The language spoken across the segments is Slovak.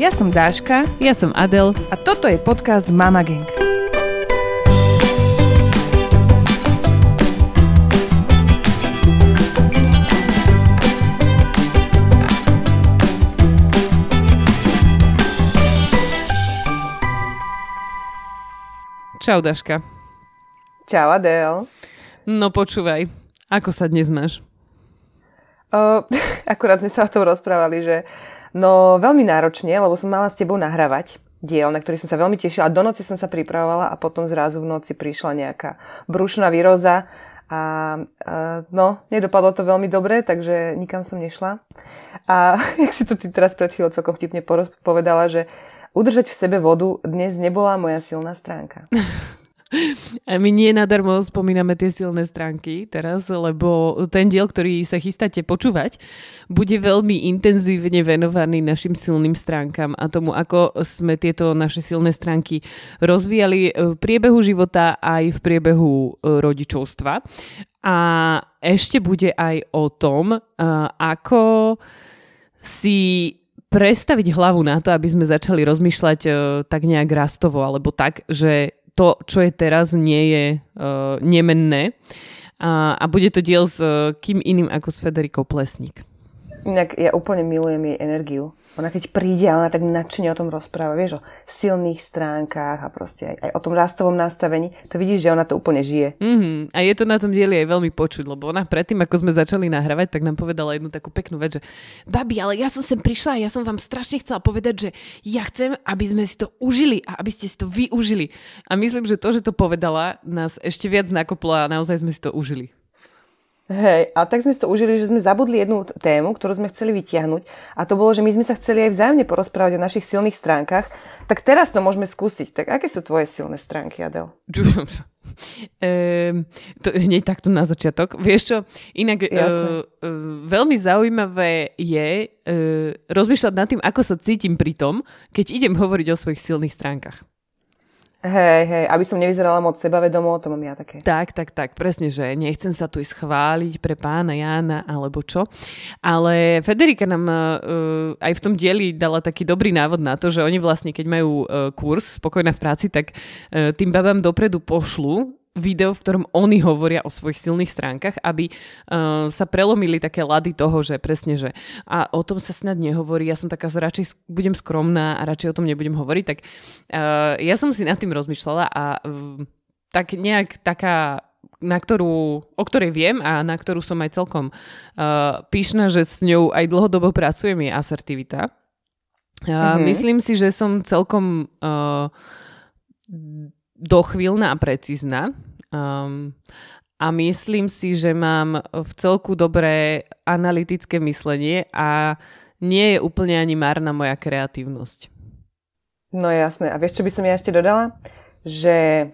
Ja som Dáška. Ja som Adel. A toto je podcast Mama Gang. Čau, Daška. Čau, Adel. No počúvaj, ako sa dnes máš? Uh, akurát sme sa o tom rozprávali, že no veľmi náročne, lebo som mala s tebou nahrávať diel, na ktorý som sa veľmi tešila. Do noci som sa pripravovala a potom zrazu v noci prišla nejaká brušná výroza a uh, no, nedopadlo to veľmi dobre, takže nikam som nešla. A jak si to ty teraz pred chvíľou celkom vtipne povedala, že udržať v sebe vodu dnes nebola moja silná stránka. A my nie nadarmo spomíname tie silné stránky teraz, lebo ten diel, ktorý sa chystáte počúvať, bude veľmi intenzívne venovaný našim silným stránkam a tomu, ako sme tieto naše silné stránky rozvíjali v priebehu života aj v priebehu e, rodičovstva. A ešte bude aj o tom, e, ako si prestaviť hlavu na to, aby sme začali rozmýšľať uh, tak nejak rastovo, alebo tak, že to, čo je teraz, nie je uh, nemenné. A, a bude to diel s uh, kým iným ako s Federikou Plesník. Inak ja úplne milujem jej energiu. Ona keď príde ona tak nadšene o tom rozpráva, vieš, o silných stránkach a proste aj, aj o tom rastovom nastavení, to vidíš, že ona to úplne žije. Mm-hmm. A je to na tom dieli aj veľmi počuť, lebo ona predtým, ako sme začali nahrávať, tak nám povedala jednu takú peknú vec, že babi, ale ja som sem prišla a ja som vám strašne chcela povedať, že ja chcem, aby sme si to užili a aby ste si to využili. A myslím, že to, že to povedala, nás ešte viac nakoplo a naozaj sme si to užili. Hej, a tak sme si to užili, že sme zabudli jednu tému, ktorú sme chceli vytiahnuť a to bolo, že my sme sa chceli aj vzájomne porozprávať o našich silných stránkach, tak teraz to môžeme skúsiť. Tak aké sú tvoje silné stránky, Adel? ehm, to hneď takto na začiatok. Vieš čo, inak uh, uh, veľmi zaujímavé je uh, rozmýšľať nad tým, ako sa cítim pri tom, keď idem hovoriť o svojich silných stránkach. Hej, hej, aby som nevyzerala moc sebavedomo, to mám ja také. Tak, tak, tak, presne, že nechcem sa tu schváliť pre pána Jána alebo čo. Ale Federika nám uh, aj v tom dieli dala taký dobrý návod na to, že oni vlastne, keď majú uh, kurz Spokojná v práci, tak uh, tým babám dopredu pošlu video, v ktorom oni hovoria o svojich silných stránkach, aby uh, sa prelomili také lady toho, že presne, že a o tom sa snad nehovorí, ja som taká, radšej budem skromná a radšej o tom nebudem hovoriť, tak uh, ja som si nad tým rozmýšľala a uh, tak nejak taká na ktorú, o ktorej viem a na ktorú som aj celkom uh, píšna, že s ňou aj dlhodobo pracujem, je asertivita. Uh, mm-hmm. Myslím si, že som celkom uh, dochvíľná a precízna. Um, a myslím si, že mám v celku dobré analytické myslenie a nie je úplne ani márna moja kreatívnosť. No jasné. A vieš, čo by som ja ešte dodala? Že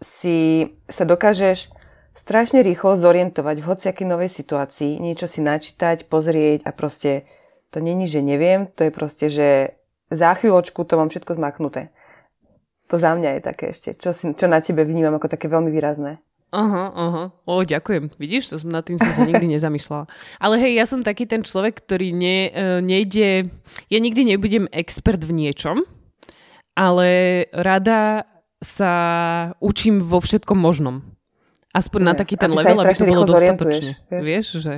si sa dokážeš strašne rýchlo zorientovať v hociakej novej situácii, niečo si načítať, pozrieť a proste to není, že neviem, to je proste, že za chvíľočku to mám všetko zmaknuté. To za mňa je také ešte, čo, si, čo na tebe vnímam ako také veľmi výrazné. Aha, aha. O, ďakujem. Vidíš, to som nad tým si sa nikdy nezamýšľala. Ale hej, ja som taký ten človek, ktorý ne, uh, nejde... Ja nikdy nebudem expert v niečom, ale rada sa učím vo všetkom možnom. Aspoň yes. na taký ten level, aby to bolo dostatočne. Vieš? vieš, že...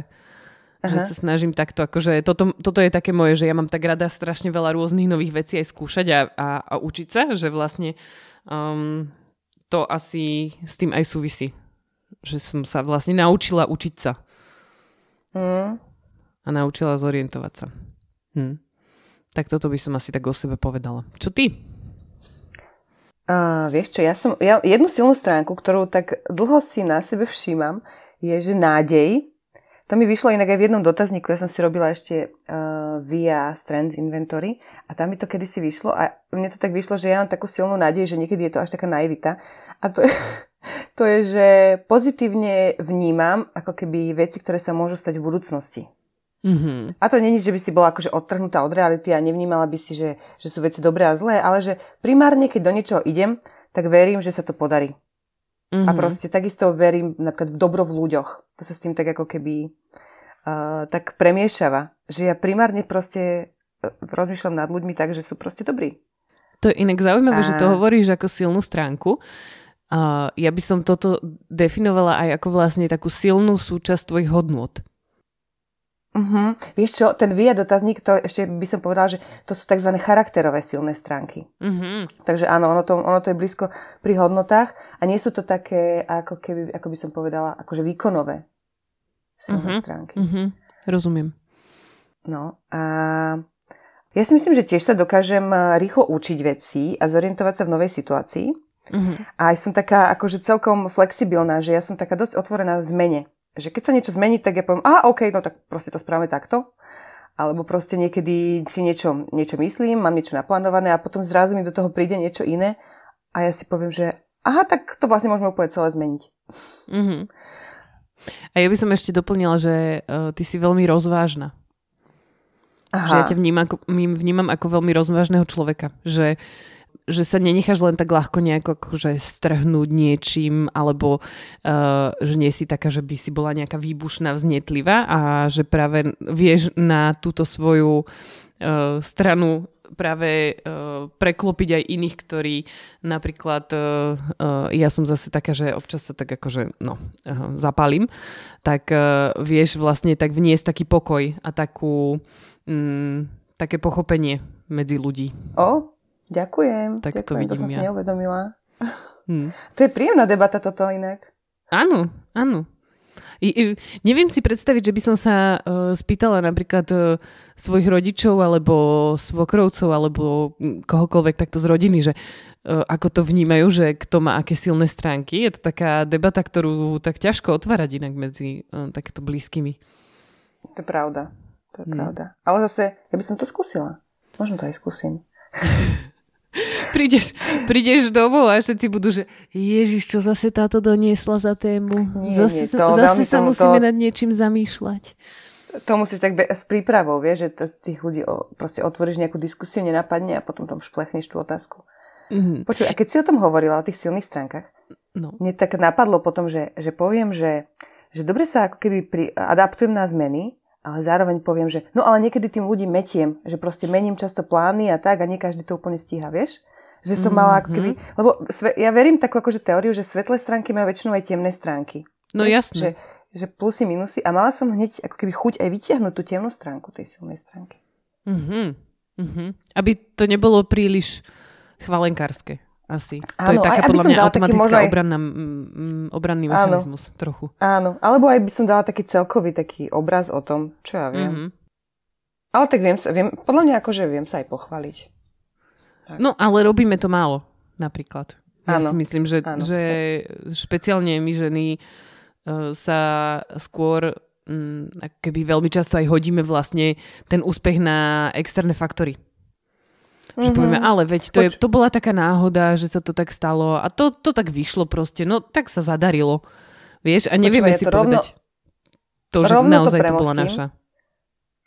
Aha. Že sa snažím takto, akože toto, toto je také moje, že ja mám tak rada strašne veľa rôznych nových vecí aj skúšať a, a, a učiť sa, že vlastne um, to asi s tým aj súvisí. Že som sa vlastne naučila učiť sa. Mm. A naučila zorientovať sa. Hm. Tak toto by som asi tak o sebe povedala. Čo ty? Uh, vieš čo, ja som, ja, jednu silnú stránku, ktorú tak dlho si na sebe všímam, je, že nádej to mi vyšlo inak aj v jednom dotazníku, ja som si robila ešte uh, via Strengths Inventory a tam mi to kedysi vyšlo a mne to tak vyšlo, že ja mám takú silnú nádej, že niekedy je to až taká naivita a to je, to je, že pozitívne vnímam ako keby veci, ktoré sa môžu stať v budúcnosti. Mm-hmm. A to není, že by si bola akože odtrhnutá od reality a nevnímala by si, že, že sú veci dobré a zlé, ale že primárne, keď do niečoho idem, tak verím, že sa to podarí. Mm-hmm. A mhm. proste takisto verím napríklad v dobro v ľuďoch. To sa s tým tak ako keby uh, tak premiešava. Že ja primárne proste rozmýšľam nad ľuďmi tak, že sú proste dobrí. To je inak zaujímavé, a... že to hovoríš ako silnú stránku. Uh, ja by som toto definovala aj ako vlastne takú silnú súčasť tvojich hodnôt. Uh-huh. Vieš čo, ten VIA dotazník, to ešte by som povedala, že to sú tzv. charakterové silné stránky. Uh-huh. Takže áno, ono to, ono to je blízko pri hodnotách a nie sú to také, ako, keby, ako by som povedala, akože výkonové silné uh-huh. stránky. Uh-huh. Rozumiem. No a ja si myslím, že tiež sa dokážem eh, rýchlo učiť veci a zorientovať sa v novej situácii. Uh-huh. A aj som taká akože celkom flexibilná, že ja som taká dosť otvorená zmene že keď sa niečo zmení, tak ja poviem, a OK, no tak proste to správame takto. Alebo proste niekedy si niečo, niečo myslím, mám niečo naplánované a potom zrazu mi do toho príde niečo iné a ja si poviem, že aha, tak to vlastne môžeme úplne celé zmeniť. Mm-hmm. A ja by som ešte doplnila, že uh, ty si veľmi rozvážna. Aha. Že ja ťa vnímam, vnímam ako veľmi rozvážneho človeka. Že uh, že sa nenecháš len tak ľahko nejako akože strhnúť niečím, alebo uh, že nie si taká, že by si bola nejaká výbušná, vznetlivá a že práve vieš na túto svoju uh, stranu práve uh, preklopiť aj iných, ktorí napríklad, uh, uh, ja som zase taká, že občas sa tak akože, no, uh, zapalím, tak uh, vieš vlastne tak vniesť taký pokoj a takú, um, také pochopenie medzi ľudí. O, Ďakujem. Tak ďakujem, to vidím to som ja. si neuvedomila. Hmm. To je príjemná debata toto inak. Áno, áno. I, i, neviem si predstaviť, že by som sa uh, spýtala napríklad uh, svojich rodičov alebo svokrovcov alebo kohokoľvek takto z rodiny, že uh, ako to vnímajú, že kto má aké silné stránky. Je to taká debata, ktorú tak ťažko otvárať inak medzi uh, takéto blízkymi. To je pravda. To je hmm. pravda. Ale zase, ja by som to skúsila. Možno to aj skúsim. prídeš, prídeš domov a všetci budú, že Ježiš, čo zase táto doniesla za tému. Nie, zase nie, to, zase sa tomu, musíme to, nad niečím zamýšľať. To musíš tak be- s prípravou, vieš, že to, tých ľudí o, proste otvoríš nejakú diskusiu, nenapadne a potom tam šplechneš tú otázku. Mm-hmm. Počuj, a keď si o tom hovorila, o tých silných stránkach, no. mne tak napadlo potom, že, že poviem, že, že dobre sa ako keby pri, adaptujem na zmeny, ale zároveň poviem, že no ale niekedy tým ľudí metiem, že proste mením často plány a tak a nie každý to úplne stíha, vieš? Že som mm-hmm. mala ako keby, lebo sve, ja verím takú akože teóriu, že svetlé stránky majú väčšinou aj temné stránky. No vieš? jasne. Že, že plusy, minusy a mala som hneď ako keby chuť aj vytiahnuť tú temnú stránku tej silnej stránky. Mm-hmm. Mm-hmm. Aby to nebolo príliš chvalenkárske. Asi. Áno, to je taká podľa mňa automatická aj... obranná, m, obranný mechanizmus áno, trochu. Áno, alebo aj by som dala taký celkový taký obraz o tom, čo ja viem. Mm-hmm. Ale tak viem, viem, podľa mňa akože viem sa aj pochváliť. Tak. No, ale robíme to málo, napríklad. Ja áno, si myslím, že, áno, že špeciálne my ženy uh, sa skôr um, keby veľmi často aj hodíme vlastne ten úspech na externé faktory. Že mm-hmm. povieme, ale veď to, je, to bola taká náhoda, že sa to tak stalo a to, to tak vyšlo proste, no tak sa zadarilo. Vieš, a nevieme Počúva, si to povedať rovno, to, že naozaj to, to bola naša.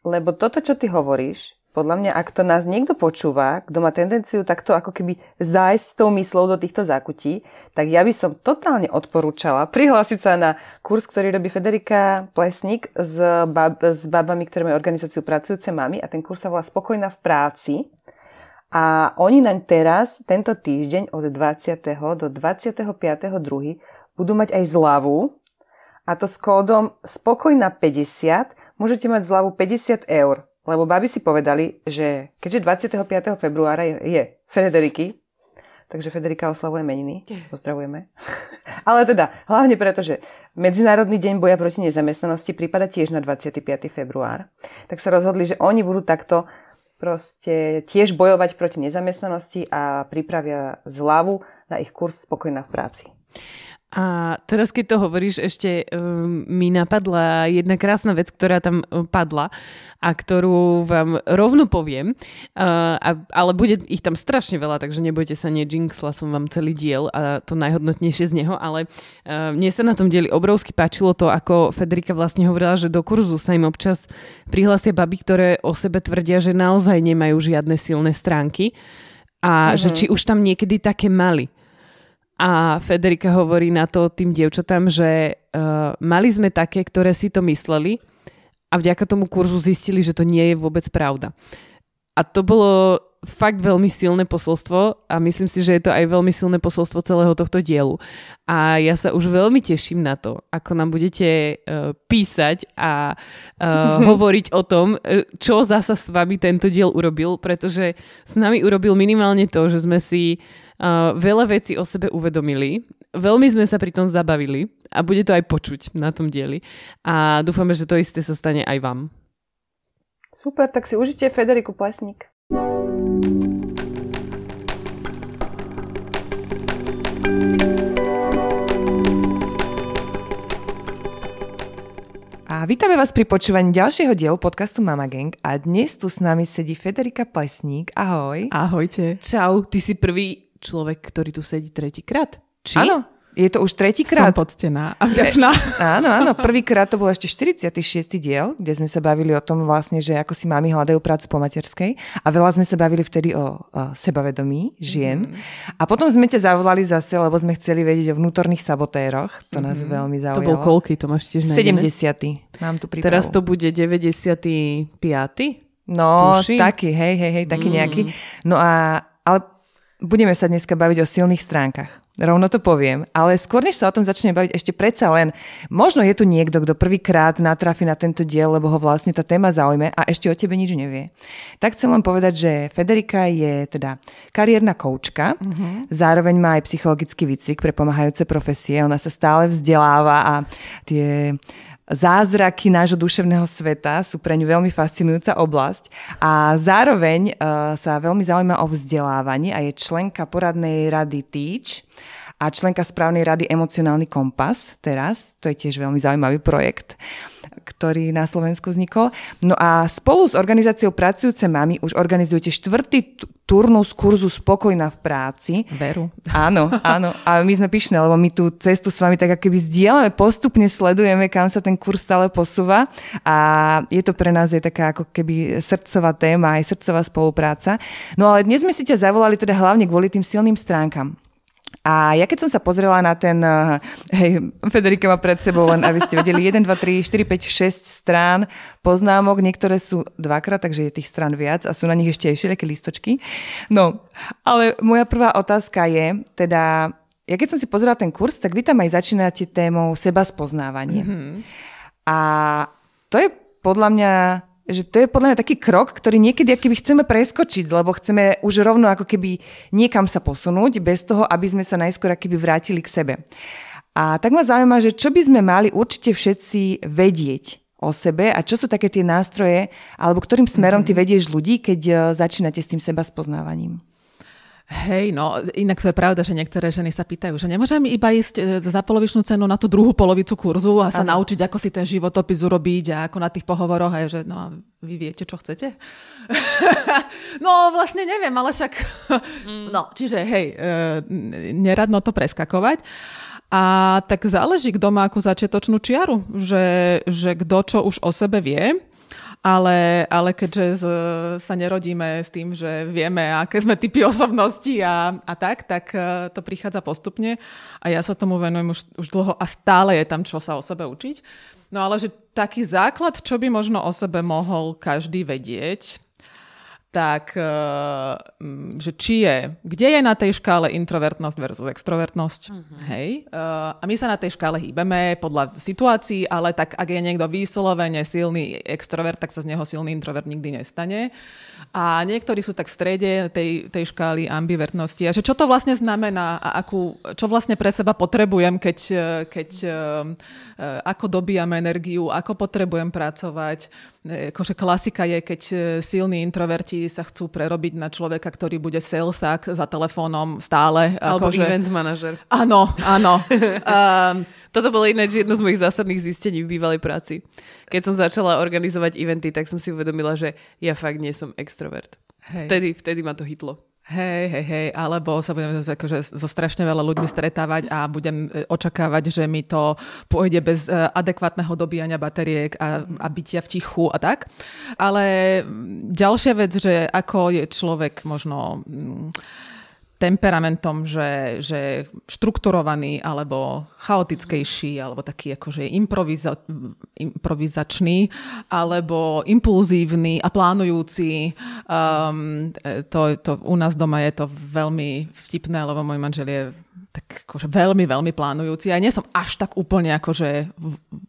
Lebo toto, čo ty hovoríš, podľa mňa, ak to nás niekto počúva, kto má tendenciu takto ako keby zájsť s tou myslou do týchto zákutí, tak ja by som totálne odporúčala prihlásiť sa na kurz, ktorý robí Federika Plesník s, bab, s babami, ktoré majú organizáciu Pracujúce mamy a ten kurz sa volá Spokojná v práci. A oni naň teraz, tento týždeň od 20. do 25.2. budú mať aj zľavu a to s kódom spokojná 50 môžete mať zľavu 50 eur. Lebo baby si povedali, že keďže 25. februára je, je Federiky, takže Federika oslavuje meniny. Pozdravujeme. Ale teda, hlavne preto, že Medzinárodný deň boja proti nezamestnanosti prípada tiež na 25. február. Tak sa rozhodli, že oni budú takto proste tiež bojovať proti nezamestnanosti a pripravia zľavu na ich kurz Spokojná v práci. A teraz, keď to hovoríš, ešte um, mi napadla jedna krásna vec, ktorá tam uh, padla a ktorú vám rovno poviem, uh, a, ale bude ich tam strašne veľa, takže nebojte sa, nejinxla som vám celý diel a to najhodnotnejšie z neho, ale uh, mne sa na tom dieli obrovsky páčilo to, ako Federika vlastne hovorila, že do kurzu sa im občas prihlásia baby, ktoré o sebe tvrdia, že naozaj nemajú žiadne silné stránky a mm-hmm. že či už tam niekedy také mali. A Federika hovorí na to tým dievčatám, že uh, mali sme také, ktoré si to mysleli a vďaka tomu kurzu zistili, že to nie je vôbec pravda. A to bolo fakt veľmi silné posolstvo a myslím si, že je to aj veľmi silné posolstvo celého tohto dielu. A ja sa už veľmi teším na to, ako nám budete uh, písať a uh, hovoriť o tom, čo zasa s vami tento diel urobil, pretože s nami urobil minimálne to, že sme si uh, veľa vecí o sebe uvedomili. Veľmi sme sa pri tom zabavili a bude to aj počuť na tom dieli. A dúfame, že to isté sa stane aj vám. Super, tak si užite Federiku Plesník. A vítame vás pri počúvaní ďalšieho dielu podcastu Mama Gang a dnes tu s nami sedí Federika Plesník. Ahoj. Ahojte. Čau, ty si prvý človek, ktorý tu sedí tretíkrát. Či? Áno, je to už tretíkrát. Som poctená a vďačná. Áno, áno. Prvýkrát to bol ešte 46. diel, kde sme sa bavili o tom vlastne, že ako si mami hľadajú prácu po materskej. A veľa sme sa bavili vtedy o, o sebavedomí žien. Mm. A potom sme ťa zavolali zase, lebo sme chceli vedieť o vnútorných sabotéroch. To nás mm. veľmi zaujalo. To bol koľký? To máš tiež 70. Mám tu prípravu. Teraz to bude 95. No, Tuši? taký, hej, hej, hej, taký mm. nejaký. No a, ale budeme sa dneska baviť o silných stránkach rovno to poviem. Ale skôr, než sa o tom začne baviť, ešte predsa len, možno je tu niekto, kto prvýkrát natrafi na tento diel, lebo ho vlastne tá téma zaujme a ešte o tebe nič nevie. Tak chcem len povedať, že Federika je teda kariérna koučka, uh-huh. zároveň má aj psychologický výcvik pre pomáhajúce profesie, ona sa stále vzdeláva a tie zázraky nášho duševného sveta sú pre ňu veľmi fascinujúca oblasť a zároveň uh, sa veľmi zaujíma o vzdelávanie a je členka poradnej rady Teach a členka správnej rady Emocionálny kompas teraz. To je tiež veľmi zaujímavý projekt, ktorý na Slovensku vznikol. No a spolu s organizáciou Pracujúce mamy už organizujete štvrtý turnus kurzu Spokojná v práci. Veru. Áno, áno. A my sme pyšné, lebo my tú cestu s vami tak keby zdieľame, postupne sledujeme, kam sa ten kurz stále posúva. A je to pre nás je taká ako keby srdcová téma, aj srdcová spolupráca. No ale dnes sme si ťa zavolali teda hlavne kvôli tým silným stránkam. A ja keď som sa pozrela na ten, eh, hej, Federika má pred sebou len, aby ste vedeli, 1, 2, 3, 4, 5, 6 strán poznámok, niektoré sú dvakrát, takže je tých strán viac a sú na nich ešte aj všelijaké listočky. No, ale moja prvá otázka je, teda, ja keď som si pozrela ten kurz, tak vy tam aj začínate témou seba spoznávanie. Mm-hmm. A to je podľa mňa že to je podľa mňa taký krok, ktorý niekedy keby chceme preskočiť, lebo chceme už rovno ako keby niekam sa posunúť, bez toho, aby sme sa najskôr keby vrátili k sebe. A tak ma zaujíma, že čo by sme mali určite všetci vedieť o sebe a čo sú také tie nástroje, alebo ktorým smerom ty mhm. vedieš ľudí, keď eh, začínate s tým seba spoznávaním. Hej, no inak to je pravda, že niektoré ženy sa pýtajú, že nemôžem iba ísť e, za polovičnú cenu na tú druhú polovicu kurzu a sa ano. naučiť, ako si ten životopis urobiť a ako na tých pohovoroch, aj, že no vy viete, čo chcete? no vlastne neviem, ale však... Mm. no, čiže hej, e, neradno to preskakovať. A tak záleží, kto má akú začiatočnú čiaru, že, že kto čo už o sebe vie ale, ale keďže z, sa nerodíme s tým, že vieme, aké sme typy osobnosti a, a tak, tak e, to prichádza postupne a ja sa tomu venujem už, už dlho a stále je tam čo sa o sebe učiť. No ale že taký základ, čo by možno o sebe mohol každý vedieť, tak uh, že či je, kde je na tej škále introvertnosť versus extrovertnosť, uh-huh. hej. Uh, a my sa na tej škále hýbeme podľa situácií, ale tak ak je niekto vyslovene silný extrovert, tak sa z neho silný introvert nikdy nestane. A niektorí sú tak v strede tej, tej škály ambivertnosti. A že čo to vlastne znamená a akú, čo vlastne pre seba potrebujem, keď, keď uh, ako dobíjam energiu, ako potrebujem pracovať, akože klasika je, keď e, silní introverti sa chcú prerobiť na človeka, ktorý bude salesák za telefónom stále. Alebo akože... event manažer. Áno, áno. um, toto bolo ináč jedno z mojich zásadných zistení v bývalej práci. Keď som začala organizovať eventy, tak som si uvedomila, že ja fakt nie som extrovert. Hej. Vtedy, vtedy ma to hitlo. Hej, hej, hej, alebo sa budem akože so strašne veľa ľuďmi stretávať a budem e, očakávať, že mi to pôjde bez e, adekvátneho dobíjania bateriek a, a bytia v tichu a tak. Ale ďalšia vec, že ako je človek možno temperamentom, že, že štrukturovaný alebo chaotickejší, alebo taký akože improviza, improvizačný, alebo impulzívny a plánujúci. Um, to, to, u nás doma je to veľmi vtipné, lebo môj manžel je tak akože veľmi, veľmi plánujúci. Ja nie som až tak úplne akože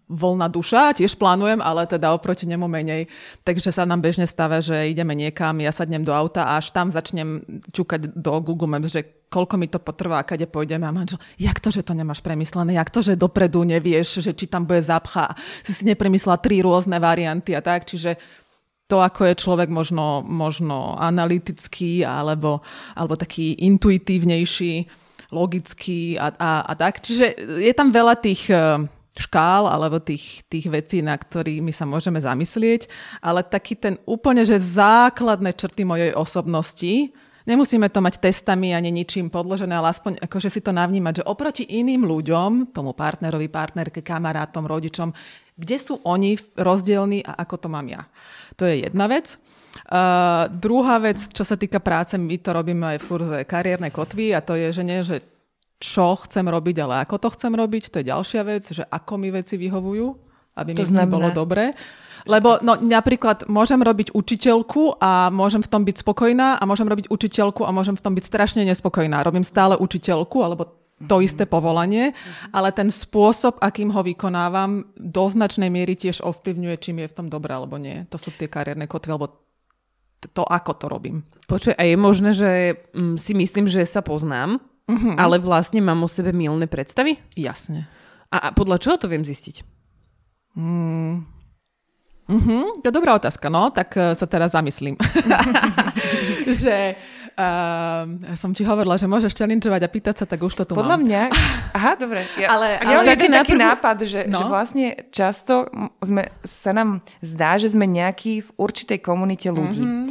voľná duša, tiež plánujem, ale teda oproti nemu menej. Takže sa nám bežne stáva, že ideme niekam, ja sadnem do auta a až tam začnem čukať do Google Maps, že koľko mi to potrvá, kade pôjdeme a manžel, jak to, že to nemáš premyslené, jak to, že dopredu nevieš, že či tam bude zapcha, si si nepremyslela tri rôzne varianty a tak, čiže to, ako je človek možno, možno analytický alebo, alebo taký intuitívnejší, logický a, a, a tak. Čiže je tam veľa tých eh, škál alebo tých, tých vecí, na ktorými sa môžeme zamyslieť, ale taký ten úplne, že základné črty mojej osobnosti, nemusíme to mať testami ani ničím podložené, ale aspoň akože si to navnímať, že oproti iným ľuďom, tomu partnerovi, partnerke, kamarátom, rodičom, kde sú oni rozdielní a ako to mám ja. To je jedna vec. Uh, druhá vec, čo sa týka práce, my to robíme aj v kurze kariérne kotvy a to je, že nie, že čo chcem robiť, ale ako to chcem robiť, to je ďalšia vec, že ako mi veci vyhovujú, aby to mi znamená... bolo dobre. Lebo no, napríklad môžem robiť učiteľku a môžem v tom byť spokojná a môžem robiť učiteľku a môžem v tom byť strašne nespokojná. Robím stále učiteľku alebo to isté povolanie, ale ten spôsob, akým ho vykonávam, do značnej miery tiež ovplyvňuje, čím je v tom dobré alebo nie. To sú tie kariérne kotvy, alebo to, ako to robím. Počuj, a je možné, že mm, si myslím, že sa poznám, mm-hmm. ale vlastne mám o sebe milné predstavy? Jasne. A, a podľa čoho to viem zistiť? Mm. Mm-hmm. To je dobrá otázka, no, tak uh, sa teraz zamyslím. že Uh, som ti hovorila, že môžeš challengeovať a pýtať sa, tak už to tu Podľa mám. mňa... Aha, dobre. Ja, ale, ale ja mám taký, taký nápad, že, no? že vlastne často sme, sa nám zdá, že sme nejakí v určitej komunite ľudí. Mm-hmm.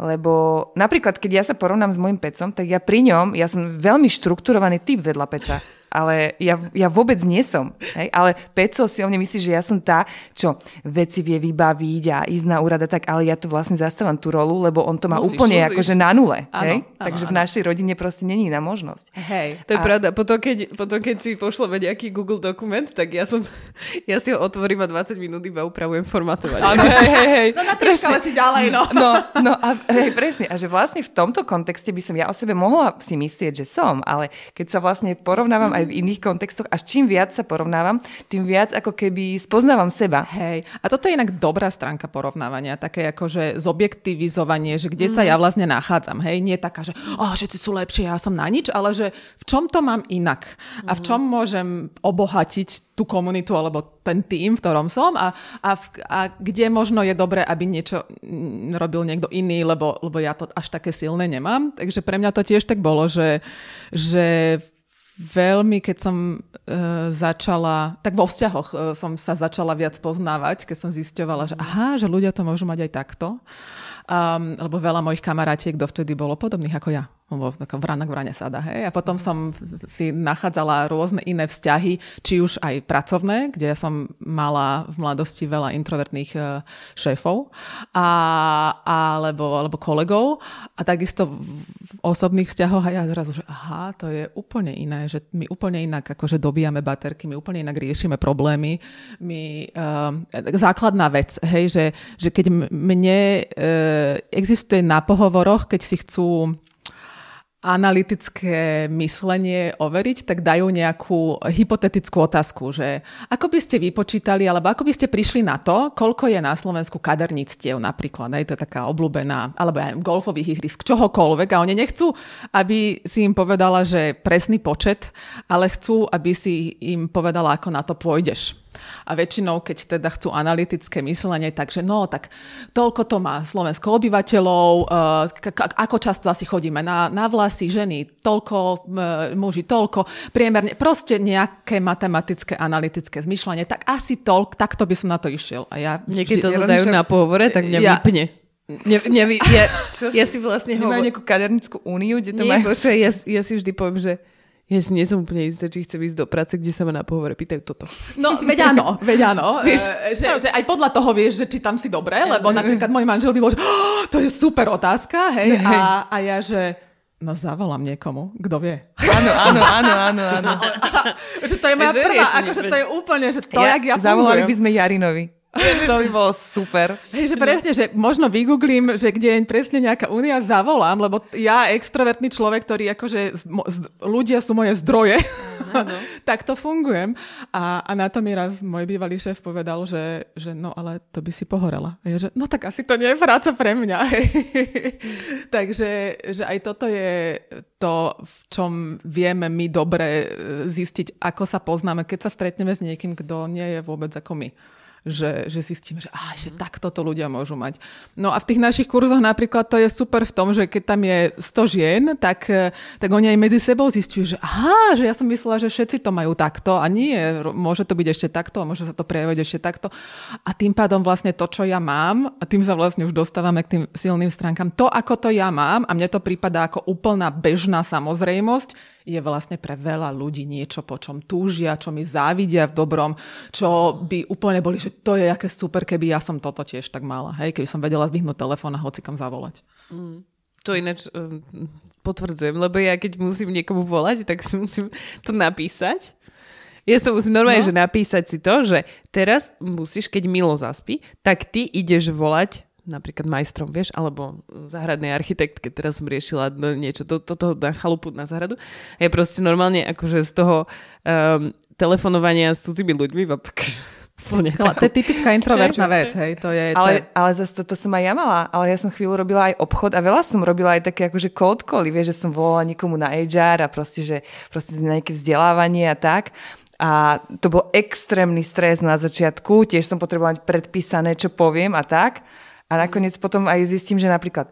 Lebo napríklad, keď ja sa porovnám s môjim pecom, tak ja pri ňom, ja som veľmi štrukturovaný typ vedľa peca ale ja, ja vôbec nie som. Hej? Ale Peco si o mne myslí, že ja som tá, čo veci vie vybaviť a ísť na úrad a tak, ale ja tu vlastne zastávam tú rolu, lebo on to má musíš, úplne musíš. akože na nule. Áno, hej? Áno, Takže áno. v našej rodine proste není na možnosť. Hej, to je a... pravda. Potom keď, potom keď si pošleme nejaký Google dokument, tak ja som, ja si ho otvorím a 20 minút iba upravujem formatovanie. Áno, hej, hej, hej. No na škole si ďalej, no. No, no a hej, presne. A že vlastne v tomto kontexte by som ja o sebe mohla si myslieť, že som, ale keď sa vlastne porovnávam aj aj v iných kontextoch a čím viac sa porovnávam, tým viac ako keby spoznávam seba. Hej. A toto je inak dobrá stránka porovnávania, také ako že zobjektivizovanie, že kde mm. sa mhm. ja vlastne nachádzam. Hej, nie taká, že oh, všetci sú lepšie, ja som na nič, ale že v čom to mám inak a v mhm. čom môžem obohatiť tú komunitu alebo ten tým, v ktorom som a, a, v, a kde možno je dobré, aby niečo robil niekto iný, lebo, lebo ja to až také silné nemám. Takže pre mňa to tiež tak bolo, že, že veľmi, keď som uh, začala, tak vo vzťahoch uh, som sa začala viac poznávať, keď som zisťovala, že aha, že ľudia to môžu mať aj takto. Um, lebo veľa mojich kamarátiek dovtedy bolo podobných ako ja lebo vrana k vrane sada, hej. A potom som si nachádzala rôzne iné vzťahy, či už aj pracovné, kde ja som mala v mladosti veľa introvertných e, šéfov, a, alebo, alebo kolegov a takisto v osobných vzťahoch a ja zrazu, že aha, to je úplne iné, že my úplne inak akože dobíjame baterky, my úplne inak riešime problémy. My, um, základná vec, hej, že, že keď mne uh, existuje na pohovoroch, keď si chcú analytické myslenie overiť, tak dajú nejakú hypotetickú otázku, že ako by ste vypočítali, alebo ako by ste prišli na to, koľko je na Slovensku kaderníctiev napríklad, aj to je taká obľúbená, alebo aj golfových ihrisk, čohokoľvek a oni nechcú, aby si im povedala, že presný počet, ale chcú, aby si im povedala, ako na to pôjdeš. A väčšinou, keď teda chcú analytické myslenie, takže no, tak toľko to má Slovensko obyvateľov, uh, ako často asi chodíme na, na vlasy ženy, toľko uh, muži, toľko, priemerne, proste nejaké matematické, analytické zmyšľanie, tak asi toľko, takto by som na to išiel. A ja Niekedy to dajú na pohovore, tak mňa ja, vypne. Ne, ne, ja, ja si vlastne hovorím... nejakú kadernickú úniu, kde to Nie, majú... Počuaj, ja, ja si vždy poviem, že ja si nie som úplne istá, či chcem ísť do práce, kde sa ma na pohovore pýtajú toto. No, veď áno, veď áno. Vieš, e, že, že aj podľa toho vieš, že či tam si dobre, lebo napríklad môj manžel by bol, že oh, to je super otázka, hej, a, a ja, že No zavolám niekomu, kto vie. Áno, áno, áno, áno, áno. že to je moja prvá, akože to je úplne, že to, ja, jak ja Zavolali by sme Jarinovi. To by bolo super. Hej, že presne, že možno vygooglím, že kde je presne nejaká únia, zavolám, lebo ja, extrovertný človek, ktorý akože, ľudia sú moje zdroje, tak to fungujem. A, a na to mi raz môj bývalý šéf povedal, že, že no ale to by si pohorela. A ja, že no tak asi to nie je práca pre mňa. Takže že aj toto je to, v čom vieme my dobre e, zistiť, ako sa poznáme, keď sa stretneme s niekým, kto nie je vôbec ako my že, že zistíme, že, á, že takto to ľudia môžu mať. No a v tých našich kurzoch napríklad to je super v tom, že keď tam je 100 žien, tak, tak oni aj medzi sebou zistujú, že aha, že ja som myslela, že všetci to majú takto a nie, môže to byť ešte takto, môže sa to prejaviť ešte takto. A tým pádom vlastne to, čo ja mám, a tým sa vlastne už dostávame k tým silným stránkam, to, ako to ja mám, a mne to prípada ako úplná bežná samozrejmosť, je vlastne pre veľa ľudí niečo, po čom túžia, čo mi závidia v dobrom, čo by úplne boli, že to je aké super, keby ja som toto tiež tak mala. Hej, keby som vedela zdvihnúť telefón a hoci kam zavolať. Mm. To ináč um, potvrdzujem, lebo ja keď musím niekomu volať, tak si musím to napísať. Ja to musím normálne, no. že napísať si to, že teraz musíš, keď Milo zaspí, tak ty ideš volať napríklad majstrom, vieš, alebo záhradnej architektke, teraz som riešila niečo, to, toto na chalupu na záhradu. A je proste normálne akože z toho um, telefonovania s cudzími ľuďmi, Úplne to je typická introvertná vec, hej. To je, ale, to je... ale zase to, to som aj ja mala, ale ja som chvíľu robila aj obchod a veľa som robila aj také akože cold cally, vieš, že som volala nikomu na HR a proste, že proste na nejaké vzdelávanie a tak. A to bol extrémny stres na začiatku, tiež som potrebovala mať predpísané, čo poviem a tak. A nakoniec potom aj zistím, že napríklad,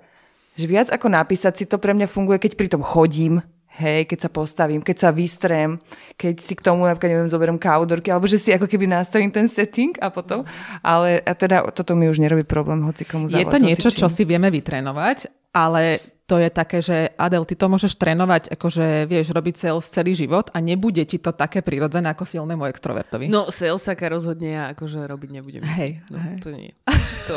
že viac ako napísať si to pre mňa funguje, keď pri tom chodím, hej, keď sa postavím, keď sa vystrem, keď si k tomu napríklad, neviem, zoberiem kávodorky, alebo že si ako keby nastavím ten setting a potom, ale a teda toto mi už nerobí problém, hoci komu Je to niečo, čo si vieme vytrénovať, ale to je také, že Adel, ty to môžeš trénovať, akože vieš robiť sales celý život a nebude ti to také prirodzené ako silnému extrovertovi. No salesaka rozhodne ja akože robiť nebudem. Hej. No, hej. To nie. To...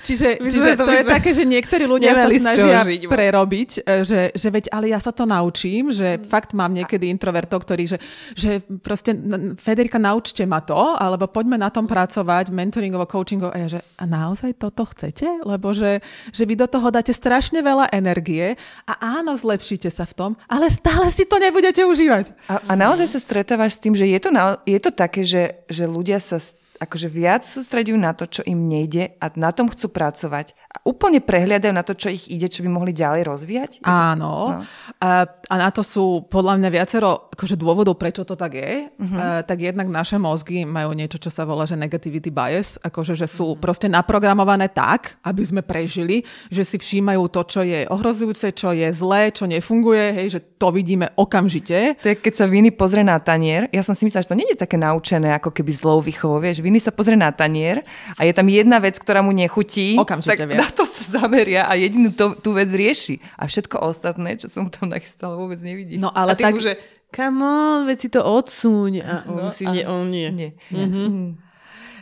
Čiže, čiže to, to je také, že niektorí ľudia sa snažia žiť, prerobiť, e, že, že veď, ale ja sa to naučím, že mm. fakt mám niekedy introvertov, ktorí, že, že proste, Federika, naučte ma to, alebo poďme na tom pracovať, mentoringovo, coachingovo, a ja, že a naozaj toto chcete? Lebo že, že vy do toho dáte strašne veľa energie a áno, zlepšíte sa v tom, ale stále si to nebudete užívať. A, a naozaj sa stretávaš s tým, že je to, na, je to také, že, že ľudia sa akože viac sústredujú na to, čo im nejde a na tom chcú pracovať. Úplne prehliadajú na to, čo ich ide, čo by mohli ďalej rozvíjať. Áno. No. A, a na to sú podľa mňa viacero akože dôvodov, prečo to tak je. Uh-huh. A, tak jednak naše mozgy majú niečo, čo sa volá, že negativity bias, akože že sú uh-huh. proste naprogramované tak, aby sme prežili, že si všímajú to, čo je ohrozujúce, čo je zlé, čo nefunguje, hej, že to vidíme okamžite. To je, keď sa Viny pozrie na tanier, ja som si myslela, že to nie je také naučené, ako keby zlou výchovou, vieš, Viny sa pozrie na tanier a je tam jedna vec, ktorá mu nechutí, Okamžite tak vie. Na to sa zameria a jedinú to, tú vec rieši. A všetko ostatné, čo som tam nachystala, vôbec nevidí. No ale a tak... Že come on, veď si to odsuň. A on no, si a... nie, on nie. nie. Mm-hmm.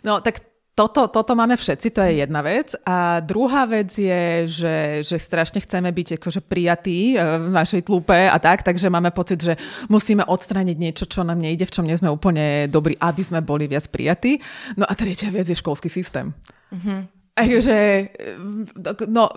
No tak toto, toto máme všetci, to je jedna vec. A druhá vec je, že, že strašne chceme byť akože prijatí e, v našej tlupe a tak, takže máme pocit, že musíme odstrániť niečo, čo nám nejde, v čom nie sme úplne dobrí, aby sme boli viac prijatí. No a tretia vec je školský systém. Mm-hmm. Takže, no,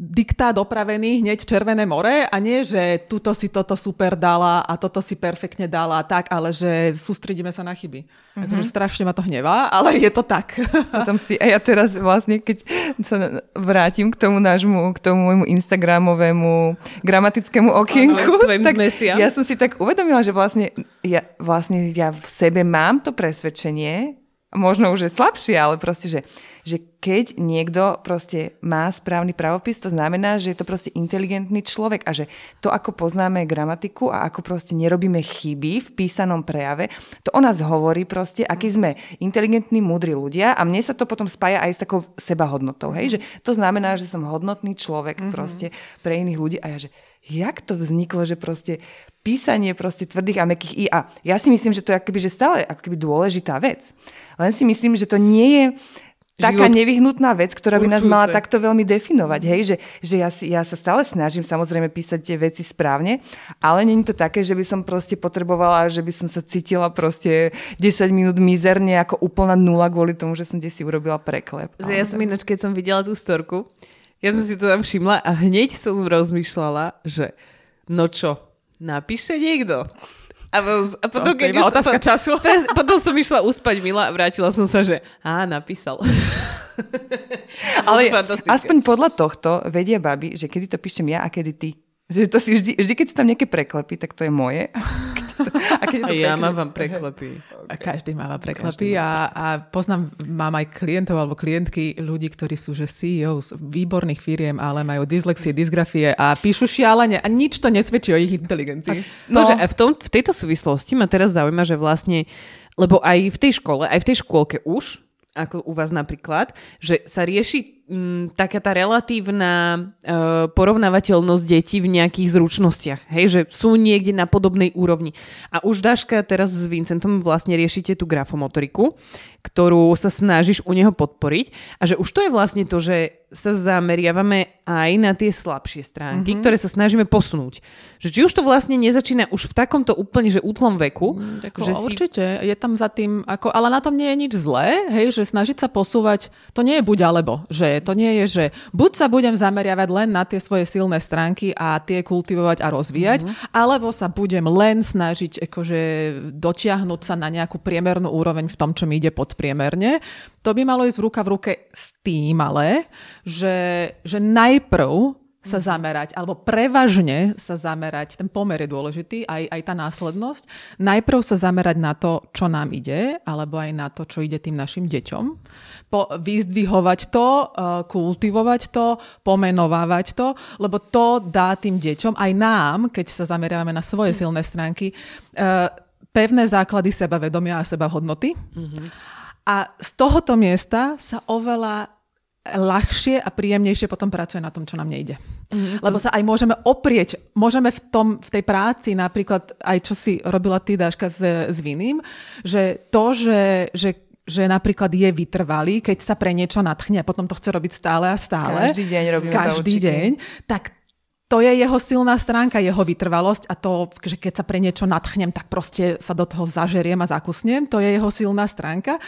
diktát dopravený hneď Červené more a nie, že tuto si toto super dala a toto si perfektne dala tak, ale že sústredíme sa na chyby. Mm-hmm. Akože strašne ma to hnevá, ale je to tak. Potom si, a ja teraz vlastne, keď sa vrátim k tomu nášmu, k tomu môjmu Instagramovému gramatickému okienku, ano, tak ja som si tak uvedomila, že vlastne ja, vlastne ja v sebe mám to presvedčenie, možno už je slabšie, ale proste, že že keď niekto proste má správny pravopis, to znamená, že je to proste inteligentný človek a že to, ako poznáme gramatiku a ako proste nerobíme chyby v písanom prejave, to o nás hovorí proste, aký sme inteligentní, múdri ľudia a mne sa to potom spája aj s takou sebahodnotou, hej, že to znamená, že som hodnotný človek mm-hmm. proste pre iných ľudí a ja, že jak to vzniklo, že proste písanie proste tvrdých a mekých i a. Ja si myslím, že to je akoby, že stále akoby dôležitá vec. Len si myslím, že to nie je taká život... nevyhnutná vec, ktorá by nás určujúce. mala takto veľmi definovať, hej, že, že ja, si, ja sa stále snažím samozrejme písať tie veci správne, ale není to také, že by som proste potrebovala, že by som sa cítila proste 10 minút mizerne ako úplná nula kvôli tomu, že som si urobila preklep. Že ja som ináč, keď som videla tú storku, ja som si to tam všimla a hneď som rozmýšľala, že no čo, napíše niekto? A, a potom, To je keď už otázka som, času. Potom som išla uspať Mila a vrátila som sa, že á, napísal. Ale aspoň podľa tohto vedia baby, že kedy to píšem ja a kedy ty. Že to si vždy, vždy, keď sú tam nejaké preklepy, tak to je moje. A keď je to A ja mávam preklepy. A každý máva preklepy a, a poznám, mám aj klientov alebo klientky, ľudí, ktorí sú že CEOs výborných firiem, ale majú dyslexie, dysgrafie a píšu šialene a nič to nesvedčí o ich inteligencii. No, že v, tom, v tejto súvislosti ma teraz zaujíma, že vlastne, lebo aj v tej škole, aj v tej škôlke už, ako u vás napríklad, že sa rieši m, taká tá relatívna e, porovnávateľnosť detí v nejakých zručnostiach. Hej, že sú niekde na podobnej úrovni. A už Daška teraz s Vincentom vlastne riešite tú grafomotoriku, ktorú sa snažíš u neho podporiť. A že už to je vlastne to, že sa zameriavame aj na tie slabšie stránky, mm-hmm. ktoré sa snažíme posunúť. Že či už to vlastne nezačína už v takomto úplne, že útlom veku, Ako, že určite, je tam za tým, ako, ale na tom nie je nič zlé, hej, že snažiť sa posúvať, to nie je buď alebo, že to nie je, že buď sa budem zameriavať len na tie svoje silné stránky a tie kultivovať a rozvíjať, mm-hmm. alebo sa budem len snažiť akože dotiahnuť sa na nejakú priemernú úroveň v tom, čo mi ide podpriemerne. To by malo ísť v ruka v ruke s tým ale, že, že najprv sa zamerať, alebo prevažne sa zamerať, ten pomer je dôležitý, aj, aj tá následnosť, najprv sa zamerať na to, čo nám ide, alebo aj na to, čo ide tým našim deťom. Po, vyzdvihovať to, eh, kultivovať to, pomenovávať to, lebo to dá tým deťom, aj nám, keď sa zameriavame na svoje silné stránky, eh, pevné základy sebavedomia a sebahodnoty. A z tohoto miesta sa oveľa ľahšie a príjemnejšie potom pracuje na tom, čo nám nejde. Mm, Lebo sa aj môžeme oprieť, môžeme v, tom, v tej práci, napríklad aj čo si robila ty, Dáška, s, s Vinim, že to, že, že že napríklad je vytrvalý, keď sa pre niečo natchne a potom to chce robiť stále a stále. Každý deň robíme Každý taučiky. deň. Tak to je jeho silná stránka, jeho vytrvalosť a to, že keď sa pre niečo natchnem, tak proste sa do toho zažeriem a zakusnem. To je jeho silná stránka.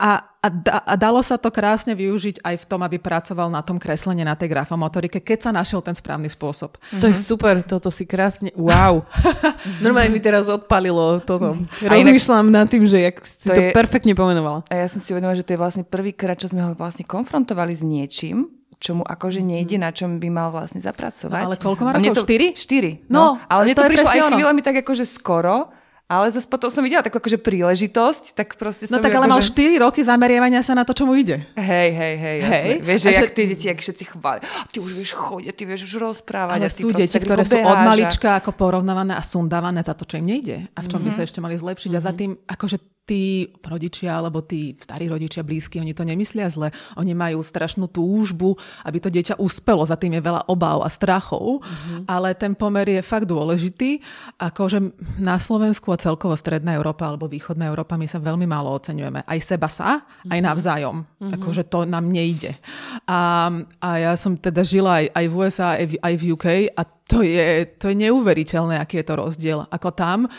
A, a, da, a dalo sa to krásne využiť aj v tom, aby pracoval na tom kreslení, na tej grafomotorike, keď sa našiel ten správny spôsob. To je super, toto si krásne, wow. Normálne mi teraz odpalilo toto. Rozmýšľam nad tým, že jak si To to, je- perfektne pomenovala. A ja som si uvedomila, že to je vlastne prvýkrát, čo sme ho vlastne konfrontovali s niečím, čo mu akože nejde, na čom by mal vlastne zapracovať. No, ale koľko má rokov? to- Štyri? Štyri. No, No, ale mne to to, prišlo aj ono. chvíľami tak akože skoro, ale zase potom som videla takú akože príležitosť, tak proste No som tak ju ale mal akože... 4 roky zameriavania sa na to, čo mu ide. Hej, hej, hej, jasné. Hej. Vieš, že A jak že- tí deti, jak všetci chvália. Ty už vieš chodiť, ty vieš už rozprávať. Ale sú deti, tak ktoré sú od malička ako porovnávané a sundávané za to, čo im nejde a v čom by sa ešte mali zlepšiť. A za tým, akože tí rodičia alebo tí starí rodičia blízky, oni to nemyslia zle. Oni majú strašnú túžbu, aby to dieťa uspelo. Za tým je veľa obáv a strachov, ale ten pomer je fakt dôležitý. Akože na Slovensku a celkovo Stredná Európa alebo Východná Európa my sa veľmi málo oceňujeme. Aj seba sa, aj navzájom. Akože to nám nejde. A, a ja som teda žila aj, aj v USA, aj v, aj v UK a to je, to je neuveriteľné, aký je to rozdiel. Ako tam,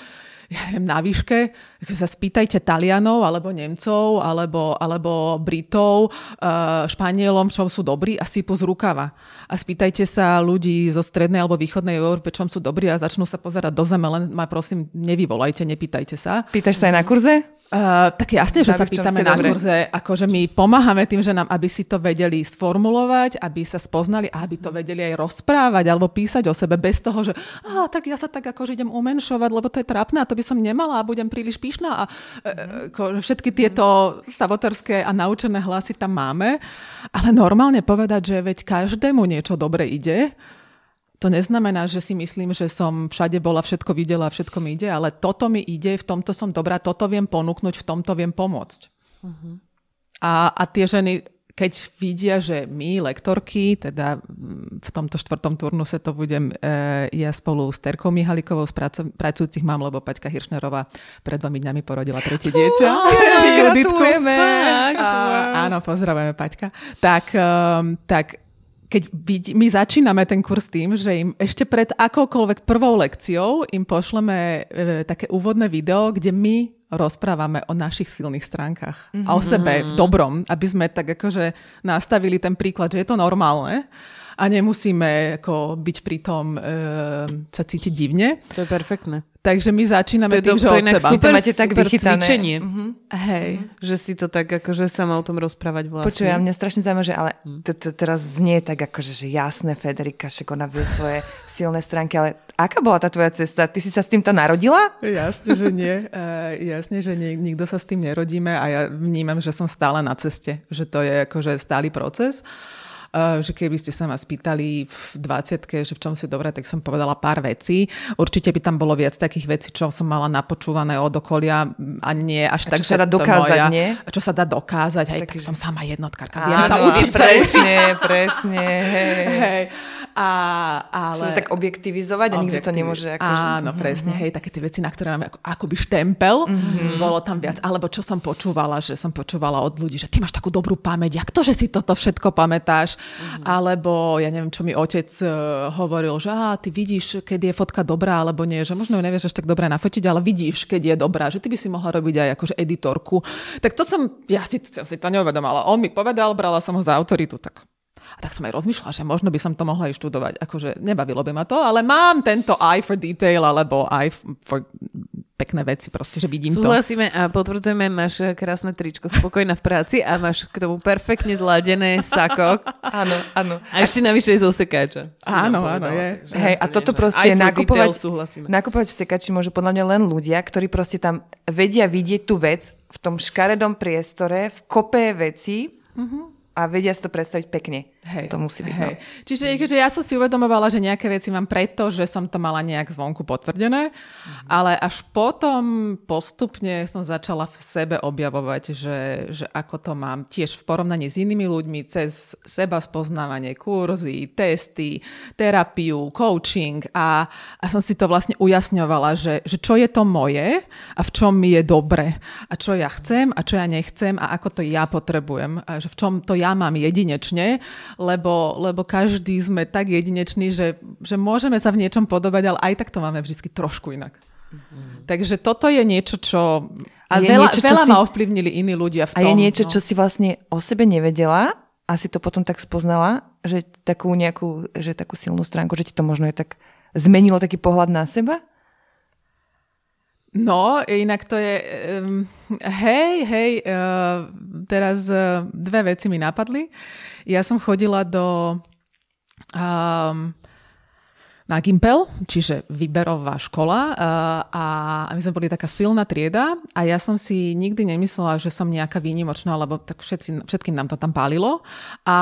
ja neviem, na výške, sa spýtajte Talianov, alebo Nemcov, alebo, alebo Britov, uh, Španielom, v čom sú dobrí a sypu z rukava. A spýtajte sa ľudí zo strednej alebo východnej Európy, čom sú dobrí a začnú sa pozerať do zeme, len ma prosím, nevyvolajte, nepýtajte sa. Pýtaš sa aj na kurze? Uh, tak jasne, že sa pýtame na dobré. kurze, akože my pomáhame tým ženám, aby si to vedeli sformulovať, aby sa spoznali a aby to vedeli aj rozprávať alebo písať o sebe bez toho, že á, tak ja sa tak akože idem umenšovať, lebo to je trápne a to by som nemala a budem príliš pyšná a mm. ako, všetky tieto saboterské a naučené hlasy tam máme. Ale normálne povedať, že veď každému niečo dobre ide, to neznamená, že si myslím, že som všade bola, všetko videla, všetko mi ide, ale toto mi ide, v tomto som dobrá, toto viem ponúknuť, v tomto viem pomôcť. A, a tie ženy, keď vidia, že my, lektorky, teda v tomto štvrtom turnuse to budem e, ja spolu s Terkou Mihalikovou z praco- pracujúcich mám, lebo Paťka Hiršnerová pred dvomi dňami porodila tretie dieťa. Juditku. Áno, pozdravujeme Paťka. Tak, um, tak keď my začíname ten kurz tým, že im ešte pred akoukoľvek prvou lekciou im pošleme e, také úvodné video, kde my rozprávame o našich silných stránkach mm-hmm. a o sebe v dobrom, aby sme tak akože nastavili ten príklad, že je to normálne a nemusíme ako byť pri tom e, sa cítiť divne. To je perfektné. Takže my začíname to tým, že to od seba. Super, máte tak super vychytané. cvičenie. Mm-hmm. Hej. Mm-hmm. Že si to tak akože sama o tom rozprávať vlastne. Počuj, ja mňa strašne zaujíma, že ale to, to teraz znie tak akože, že jasné, Federika, však ona vie svoje silné stránky, ale aká bola tá tvoja cesta? Ty si sa s týmto narodila? Jasne, že nie. Uh, jasne, že nie, nikto sa s tým nerodíme a ja vnímam, že som stále na ceste. Že to je akože stály proces. Uh, že keby ste sa ma spýtali v 20 že v čom si dobré, tak som povedala pár vecí. Určite by tam bolo viac takých vecí, čo som mala napočúvané od okolia a nie až a tak, čo sa dá dokázať, moja, nie? A čo sa dá dokázať, hej, tak, Taký, som sama jednotkárka. Viem sa učiť. Presne, presne. Hej. Hej. A, ale... Čo tak objektivizovať a nikto to nemôže... Ako, Áno, presne, hej, také tie veci, na ktoré máme ako, akoby štempel, mm-hmm. bolo tam viac. Alebo čo som počúvala, že som počúvala od ľudí, že ty máš takú dobrú pamäť, jak to, že si toto všetko pamätáš? Mm-hmm. Alebo, ja neviem, čo mi otec uh, hovoril, že á, ty vidíš, keď je fotka dobrá, alebo nie, že možno ju nevieš až tak dobre nafotiť, ale vidíš, keď je dobrá, že ty by si mohla robiť aj akože editorku. Tak to som, ja si, ja si to neuvedomala. On mi povedal, brala som ho za autoritu, tak a tak som aj rozmýšľala, že možno by som to mohla aj študovať. Akože nebavilo by ma to, ale mám tento eye for detail alebo eye for pekné veci, proste, že vidím Súhlasíme to. a potvrdzujeme, máš krásne tričko, spokojná v práci a máš k tomu perfektne zladené sako. áno, áno. A ešte navyše z osekáča. Áno, áno, je. Hej, a toto proste nakupovať, nakupovať v sekači môžu podľa mňa len ľudia, ktorí proste tam vedia vidieť tú vec v tom škaredom priestore, v kope veci, mm-hmm a vedia si to predstaviť pekne. Hej, to musí byť. Hej. No. Čiže že ja som si uvedomovala, že nejaké veci mám preto, že som to mala nejak zvonku potvrdené, mm-hmm. ale až potom postupne som začala v sebe objavovať, že, že ako to mám tiež v porovnaní s inými ľuďmi cez seba spoznávanie, kurzy, testy, terapiu, coaching a, a som si to vlastne ujasňovala, že, že čo je to moje a v čom mi je dobre a čo ja chcem a čo ja nechcem a ako to ja potrebujem a že v čom to ja mám jedinečne lebo, lebo každý sme tak jedineční, že, že môžeme sa v niečom podobať, ale aj tak to máme vždy trošku inak. Mm-hmm. Takže toto je niečo, čo... A je veľa, niečo, čo veľa si... ma ovplyvnili iní ľudia v tom. A je niečo, no. čo si vlastne o sebe nevedela a si to potom tak spoznala, že takú nejakú, že takú silnú stránku, že ti to možno je tak zmenilo taký pohľad na seba? No, inak to je... Um, hej, hej, uh, teraz uh, dve veci mi napadli. Ja som chodila do... Um, na čiže výberová škola uh, a my sme boli taká silná trieda a ja som si nikdy nemyslela, že som nejaká výnimočná, lebo tak všetci, všetkým nám to tam pálilo. A,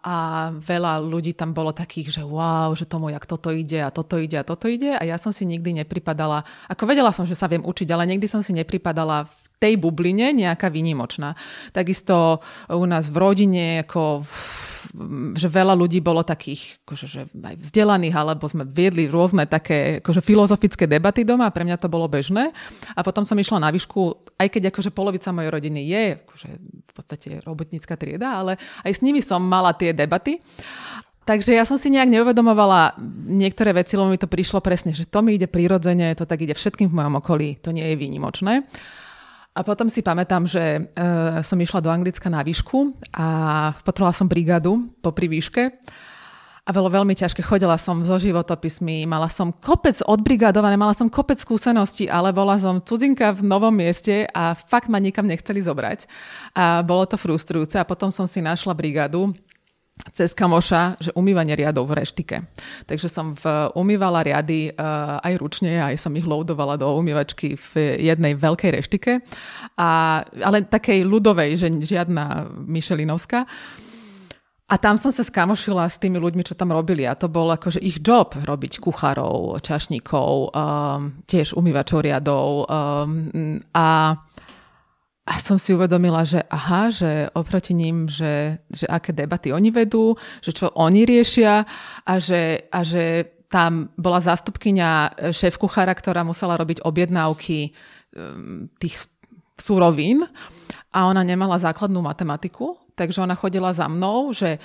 a veľa ľudí tam bolo takých, že wow, že tomu jak toto ide a toto ide a toto ide. A ja som si nikdy nepripadala, ako vedela som, že sa viem učiť, ale nikdy som si nepripadala tej bubline nejaká výnimočná. Takisto u nás v rodine, ako že veľa ľudí bolo takých akože, že aj vzdelaných, alebo sme viedli rôzne také akože filozofické debaty doma a pre mňa to bolo bežné. A potom som išla na výšku, aj keď akože polovica mojej rodiny je akože v podstate robotnícka trieda, ale aj s nimi som mala tie debaty. Takže ja som si nejak neuvedomovala niektoré veci, lebo mi to prišlo presne, že to mi ide prirodzene, to tak ide všetkým v mojom okolí, to nie je výnimočné. A potom si pamätám, že uh, som išla do Anglicka na výšku a potrebovala som brigádu po výške. A bolo veľmi ťažké. Chodila som so životopismi, mala som kopec odbrigádované, mala som kopec skúseností, ale bola som cudzinka v novom mieste a fakt ma nikam nechceli zobrať. A bolo to frustrujúce a potom som si našla brigádu cez kamoša, že umývanie riadov v reštike. Takže som v, umývala riady uh, aj ručne, aj som ich loadovala do umývačky v jednej veľkej reštike, a, ale takej ľudovej, že žiadna Michelinovská. A tam som sa skamošila s tými ľuďmi, čo tam robili. A to bol akože ich job robiť kuchárov, čašníkov, um, tiež umývačov riadov. Um, a a som si uvedomila, že aha, že oproti ním, že, že aké debaty oni vedú, že čo oni riešia a že, a že tam bola zástupkynia šéf kuchára, ktorá musela robiť objednávky um, tých surovín a ona nemala základnú matematiku, takže ona chodila za mnou, že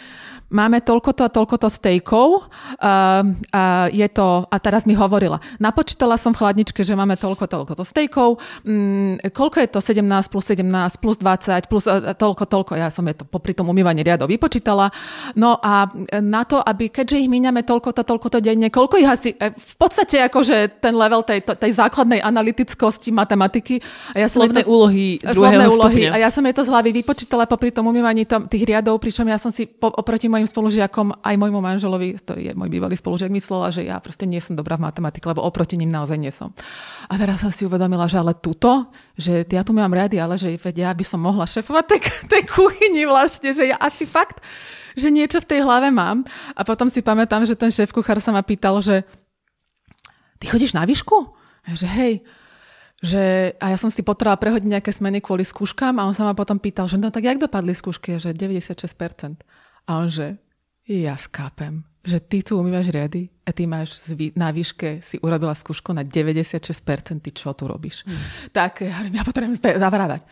máme toľkoto a toľkoto stejkov uh, uh, je to, a teraz mi hovorila, napočítala som v chladničke, že máme toľko, toľkoto stejkov, um, koľko je to 17 plus 17 plus 20 plus uh, toľko, toľko, ja som je to popri tom umývaní riadov vypočítala, no a na to, aby keďže ich míňame toľkoto, toľkoto denne, koľko ich asi, e, v podstate akože ten level tej, tej základnej analytickosti matematiky. A ja som slovné to, úlohy druhého úlohy, stupňa. A ja som je to z hlavy vypočítala popri tom umývaní tom, tých riadov, pričom ja som si po, oproti mojim spolužiakom, aj môjmu manželovi, ktorý je môj bývalý spolužiak, myslela, že ja proste nie som dobrá v matematike, lebo oproti ním naozaj nie som. A teraz som si uvedomila, že ale tuto, že ja tu mám rady, ale že ja by som mohla šefovať tej, tej kuchyni vlastne, že ja asi fakt, že niečo v tej hlave mám. A potom si pamätám, že ten šéf kuchár sa ma pýtal, že ty chodíš na výšku? A že hej, že, a ja som si potrebovala prehodiť nejaké smeny kvôli skúškam a on sa ma potom pýtal, že no tak jak dopadli skúšky? Že 96%. A on že, ja skápem, že ty tu umývaš riady a ty máš na výške, si urobila skúšku na 96%, ty čo tu robíš? Hmm. Tak ja, ja potrebujem zavrávať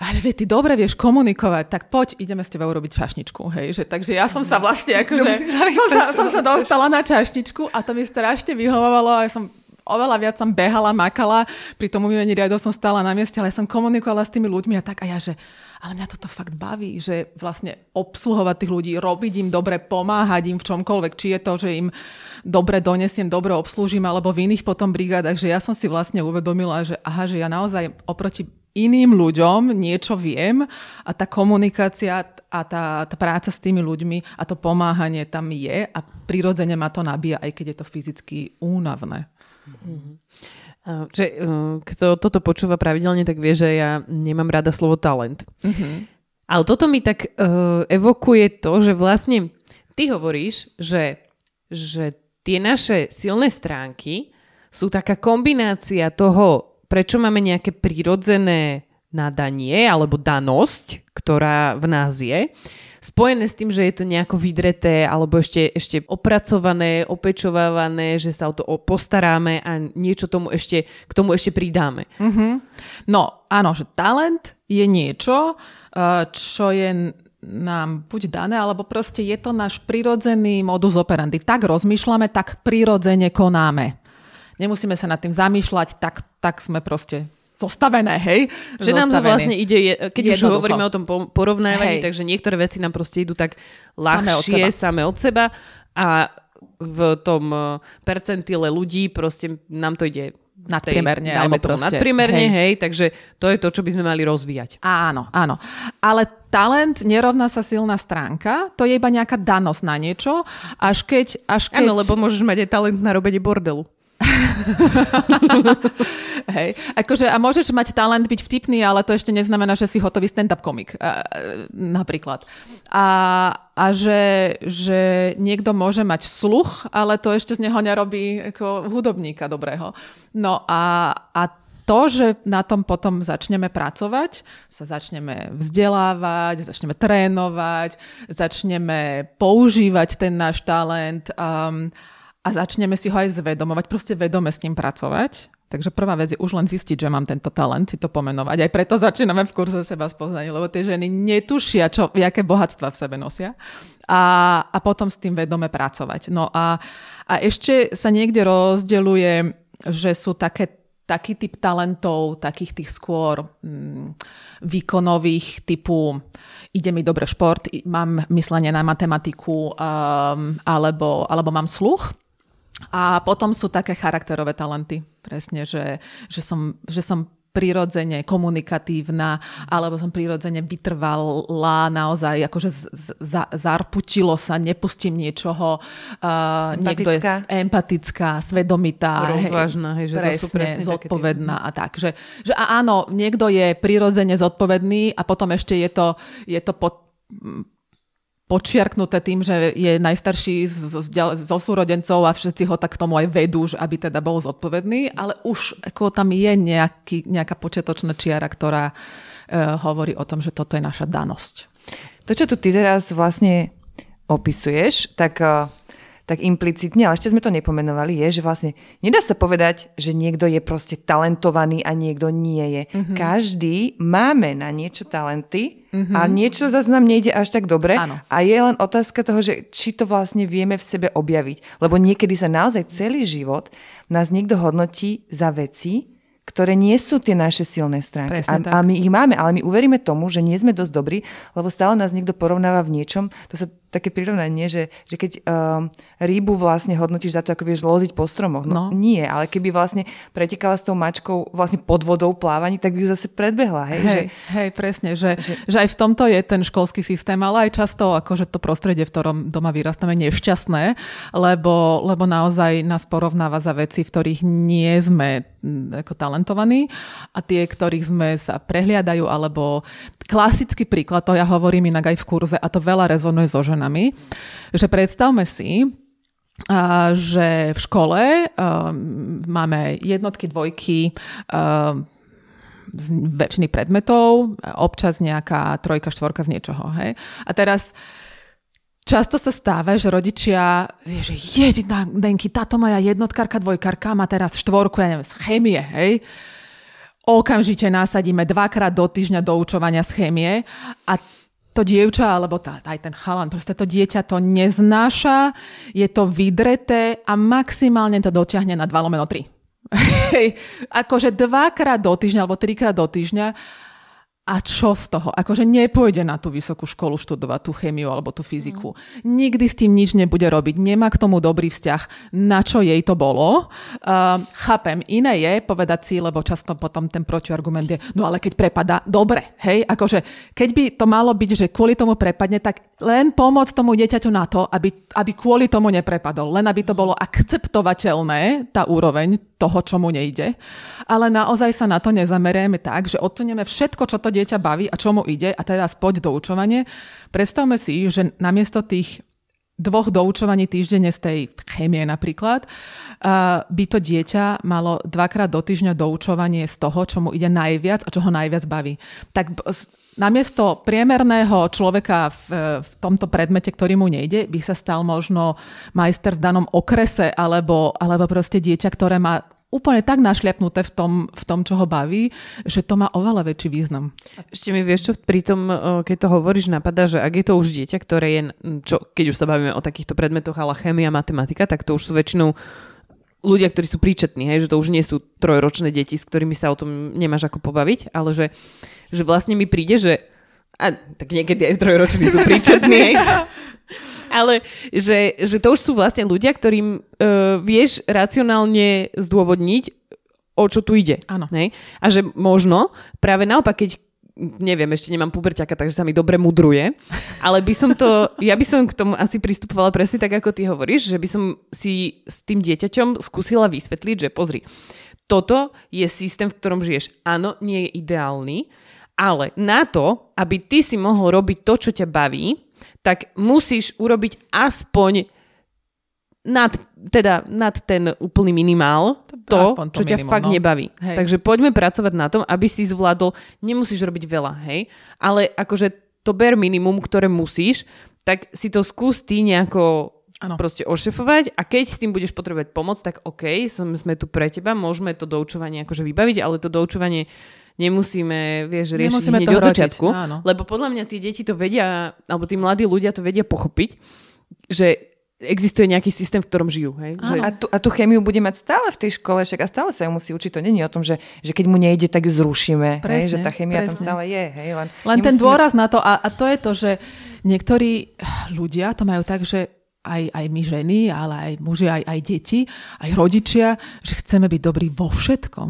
ale vie, ty dobre vieš komunikovať, tak poď, ideme s tebou urobiť čašničku, hej, že, takže ja som sa vlastne akože, som sa, som sa dostala na čašničku a to mi strašne vyhovovalo a ja som oveľa viac tam behala, makala, pri tom umývaní riadov som stála na mieste, ale som komunikovala s tými ľuďmi a tak a ja, že ale mňa toto fakt baví, že vlastne obsluhovať tých ľudí, robiť im dobre, pomáhať im v čomkoľvek, či je to, že im dobre donesiem, dobre obslúžim, alebo v iných potom brigádach, že ja som si vlastne uvedomila, že aha, že ja naozaj oproti iným ľuďom niečo viem a tá komunikácia a tá, tá práca s tými ľuďmi a to pomáhanie tam je a prirodzene ma to nabíja, aj keď je to fyzicky únavné. Mm-hmm. Že, kto toto počúva pravidelne, tak vie, že ja nemám rada slovo talent. Mm-hmm. Ale toto mi tak uh, evokuje to, že vlastne ty hovoríš, že, že tie naše silné stránky sú taká kombinácia toho, prečo máme nejaké prirodzené nadanie alebo danosť, ktorá v nás je, spojené s tým, že je to nejako vydreté alebo ešte, ešte opracované, opečovávané, že sa o to postaráme a niečo tomu ešte, k tomu ešte pridáme. Mm-hmm. No áno, že talent je niečo, eh, čo je nám buď dané, alebo proste je to náš prirodzený modus operandi. Tak rozmýšľame, tak prirodzene konáme. Nemusíme sa nad tým zamýšľať, tak, tak sme proste zostavené, hej? Že nám to vlastne ide, keď už hovoríme o tom porovnávaní, hej. takže niektoré veci nám proste idú tak ľahšie, same od seba, od seba a v tom e, percentile ľudí proste nám to ide nadprimerne, alebo proste, nadprimerne, hej. hej, takže to je to, čo by sme mali rozvíjať. Áno, áno. Ale talent nerovná sa silná stránka, to je iba nejaká danosť na niečo, až keď... Až keď... Áno, lebo môžeš mať aj talent na robenie bordelu. Hej. Akože, a môžeš mať talent byť vtipný, ale to ešte neznamená, že si hotový stand-up komik. Napríklad. A, a že, že niekto môže mať sluch, ale to ešte z neho nerobí ako hudobníka dobrého. No a, a to, že na tom potom začneme pracovať, sa začneme vzdelávať, začneme trénovať, začneme používať ten náš talent um, a začneme si ho aj zvedomovať, proste vedome s ním pracovať. Takže prvá vec je už len zistiť, že mám tento talent, si to pomenovať. Aj preto začíname v kurze seba spoznania, lebo tie ženy netušia, čo, aké bohatstva v sebe nosia. A, a potom s tým vedome pracovať. No a, a ešte sa niekde rozdeľuje, že sú také taký typ talentov, takých tých skôr mm, výkonových typu ide mi dobre šport, mám myslenie na matematiku um, alebo, alebo mám sluch a potom sú také charakterové talenty, presne, že, že, som, že som prirodzene komunikatívna, alebo som prirodzene vytrvala naozaj, akože z, zarputilo sa, nepustím niečoho. Uh, niekto je empatická, svedomitá. Rozvážna, hej, že presne, to sú presne zodpovedná a tak. Že, že a áno, niekto je prirodzene zodpovedný a potom ešte je to, je to pod, počiarknuté tým, že je najstarší z, z, zo súrodencov a všetci ho tak k tomu aj vedú, aby teda bol zodpovedný, ale už ako tam je nejaký, nejaká početočná čiara, ktorá uh, hovorí o tom, že toto je naša danosť. To, čo tu ty teraz vlastne opisuješ, tak uh, tak implicitne, ale ešte sme to nepomenovali, je, že vlastne nedá sa povedať, že niekto je proste talentovaný a niekto nie je. Mm-hmm. Každý máme na niečo talenty mm-hmm. a niečo zase nám nejde až tak dobre Áno. a je len otázka toho, že či to vlastne vieme v sebe objaviť. Lebo niekedy sa naozaj celý život nás niekto hodnotí za veci, ktoré nie sú tie naše silné stránky. A, tak. a my ich máme, ale my uveríme tomu, že nie sme dosť dobrí, lebo stále nás niekto porovnáva v niečom. To sa také prirovnanie, že, že keď um, rýbu vlastne hodnotíš za to, ako vieš loziť po stromoch. No, No. nie, ale keby vlastne pretekala s tou mačkou vlastne pod vodou plávaní, tak by ju zase predbehla. Hej, Hej, že, hej, presne, že, že... že aj v tomto je ten školský systém, ale aj často akože to prostredie, v ktorom doma vyrastáme, nešťastné, lebo, lebo naozaj nás porovnáva za veci, v ktorých nie sme mm, ako talentovaní a tie, ktorých sme sa prehliadajú, alebo klasický príklad, to ja hovorím inak aj v kurze a to veľa rezonuje so ženami, že predstavme si, a, že v škole um, máme jednotky, dvojky, um, z väčšiny predmetov, občas nejaká trojka, štvorka z niečoho. Hej? A teraz často sa stáva, že rodičia, že jedi, Denky, táto moja jednotkárka, dvojkárka má teraz štvorku, ja neviem, z chémie, hej? Okamžite nasadíme dvakrát do týždňa doučovania z chémie a to dievča, alebo tá, aj ten chalan, proste to dieťa to neznáša, je to vydreté a maximálne to dotiahne na 2 lomeno 3. Hej, akože dvakrát do týždňa alebo trikrát do týždňa a čo z toho? Akože nepôjde na tú vysokú školu študovať tú chemiu alebo tú fyziku. Nikdy s tým nič nebude robiť. Nemá k tomu dobrý vzťah, na čo jej to bolo. Um, chápem, iné je povedať si, lebo často potom ten protiargument je, no ale keď prepadá, dobre, hej, akože keď by to malo byť, že kvôli tomu prepadne, tak len pomôcť tomu dieťaťu na to, aby, aby kvôli tomu neprepadol. Len aby to bolo akceptovateľné, tá úroveň toho, čo mu nejde. Ale naozaj sa na to nezamerieme tak, že odsunieme všetko, čo to dieťa baví a čo mu ide a teraz poď doučovanie. Predstavme si, že namiesto tých dvoch doučovaní týždenne z tej chémie napríklad, by to dieťa malo dvakrát do týždňa doučovanie z toho, čo mu ide najviac a čo ho najviac baví. Tak namiesto priemerného človeka v, v tomto predmete, ktorý mu nejde, by sa stal možno majster v danom okrese alebo, alebo proste dieťa, ktoré má úplne tak našliapnuté v tom, v tom, čo ho baví, že to má oveľa väčší význam. Ešte mi vieš, čo pri tom, o, keď to hovoríš, napadá, že ak je to už dieťa, ktoré je, čo, keď už sa bavíme o takýchto predmetoch, ale chémia, matematika, tak to už sú väčšinou ľudia, ktorí sú príčetní, hej, že to už nie sú trojročné deti, s ktorými sa o tom nemáš ako pobaviť, ale že, že vlastne mi príde, že a tak niekedy aj trojroční sú príčetní. Ale že, že to už sú vlastne ľudia, ktorým uh, vieš racionálne zdôvodniť, o čo tu ide. Áno. A že možno práve naopak, keď neviem, ešte nemám puberťaka, takže sa mi dobre mudruje, ale by som to, ja by som k tomu asi pristupovala presne tak, ako ty hovoríš, že by som si s tým dieťaťom skúsila vysvetliť, že pozri, toto je systém, v ktorom žiješ. Áno, nie je ideálny, ale na to, aby ty si mohol robiť to, čo ťa baví, tak musíš urobiť aspoň nad, teda nad ten úplný minimál to, aspoň to čo ťa minimum, fakt no. nebaví. Hej. Takže poďme pracovať na tom, aby si zvládol, nemusíš robiť veľa, hej, ale akože to bare minimum, ktoré musíš, tak si to skús ty nejako Áno. proste ošefovať a keď s tým budeš potrebovať pomoc, tak OK, som, sme tu pre teba, môžeme to doučovanie akože vybaviť, ale to doučovanie nemusíme, vieš, riešiť Nemusíme hneď to od začiatku, áno. lebo podľa mňa tie deti to vedia, alebo tí mladí ľudia to vedia pochopiť, že existuje nejaký systém, v ktorom žijú. Hej? Že, A tú, a tú chemiu bude mať stále v tej škole, však a stále sa ju musí učiť. To není o tom, že, že keď mu nejde, tak ju zrušíme. hej? Presne, Že tá chemia tam presne. stále je. Hej? Len, Len ten nemusíme- dôraz na to, a, a to je to, že niektorí ľudia to majú tak, že aj, aj my ženy, ale aj muži, aj, aj deti, aj rodičia, že chceme byť dobrí vo všetkom.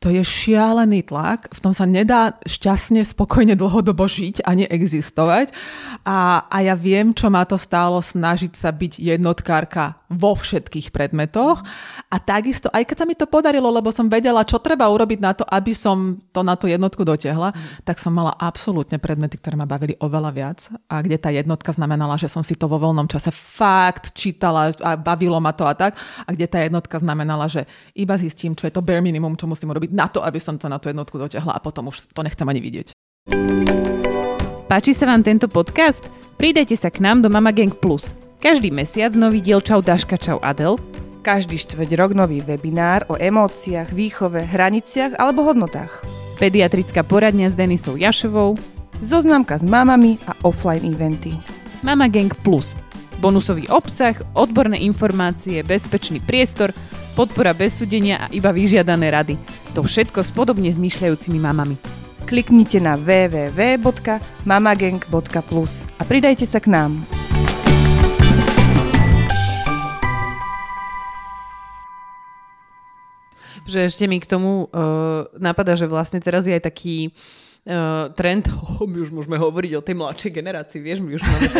To je šialený tlak, v tom sa nedá šťastne, spokojne dlhodobo žiť ani existovať. A, a ja viem, čo ma to stálo snažiť sa byť jednotkárka vo všetkých predmetoch. A takisto, aj keď sa mi to podarilo, lebo som vedela, čo treba urobiť na to, aby som to na tú jednotku dotiahla, tak som mala absolútne predmety, ktoré ma bavili oveľa viac. A kde tá jednotka znamenala, že som si to vo voľnom čase fakt čítala a bavilo ma to a tak. A kde tá jednotka znamenala, že iba zistím, čo je to bare minimum, čo musím urobiť na to, aby som to na tú jednotku dotiahla a potom už to nechcem ani vidieť. Páči sa vám tento podcast? Pridajte sa k nám do Mama Gang Plus. Každý mesiac nový diel Čau Daška, Čau Adel. Každý štvrť rok nový webinár o emóciách, výchove, hraniciach alebo hodnotách. Pediatrická poradňa s Denisou Jašovou. Zoznamka s mamami a offline eventy. Mama Gang Plus. Bonusový obsah, odborné informácie, bezpečný priestor, podpora bez súdenia a iba vyžiadané rady. To všetko s podobne zmýšľajúcimi mamami. Kliknite na www.mamagang.plus a pridajte sa k nám. Že ešte mi k tomu uh, napadá, že vlastne teraz je aj taký uh, trend, oh, my už môžeme hovoriť o tej mladšej generácii, vieš, my už máme...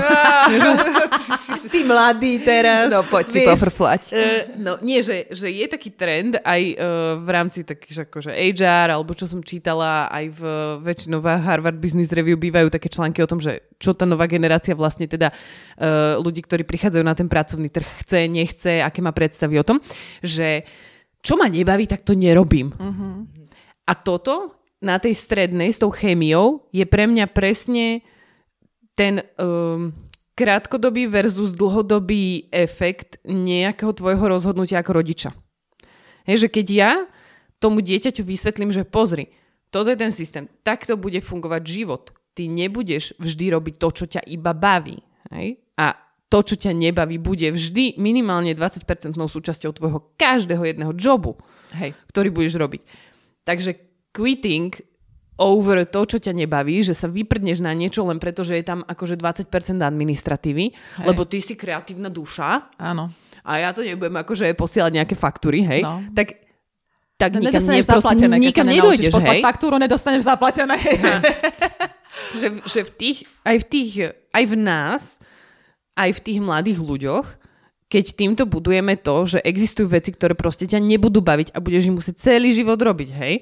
Tí mladí teraz. No poď si pofrflať. Uh, no nie, že, že je taký trend aj uh, v rámci takých akože HR, alebo čo som čítala, aj v väčšinou Harvard Business Review bývajú také články o tom, že čo tá nová generácia vlastne teda uh, ľudí, ktorí prichádzajú na ten pracovný trh chce, nechce, aké má predstavy o tom, že čo ma nebaví, tak to nerobím. Uh-huh. A toto na tej strednej s tou chémiou je pre mňa presne ten um, krátkodobý versus dlhodobý efekt nejakého tvojho rozhodnutia ako rodiča. Hej, že keď ja tomu dieťaťu vysvetlím, že pozri, toto je ten systém, takto bude fungovať život. Ty nebudeš vždy robiť to, čo ťa iba baví. Hej? A to, čo ťa nebaví, bude vždy minimálne 20% súčasťou tvojho každého jedného jobu, Hej. ktorý budeš robiť. Takže quitting over to, čo ťa nebaví, že sa vyprdneš na niečo len preto, že je tam akože 20% administratívy, hej. lebo ty si kreatívna duša. Áno. A ja to nebudem akože posielať nejaké faktúry, hej. No. Tak tak no, nikam, ne, zaplatené, nikam nedojdeš, hej? faktúru, nedostaneš zaplatené. Hej. že, že v tých, aj v tých, aj v nás aj v tých mladých ľuďoch, keď týmto budujeme to, že existujú veci, ktoré proste ťa nebudú baviť a budeš im musieť celý život robiť, hej,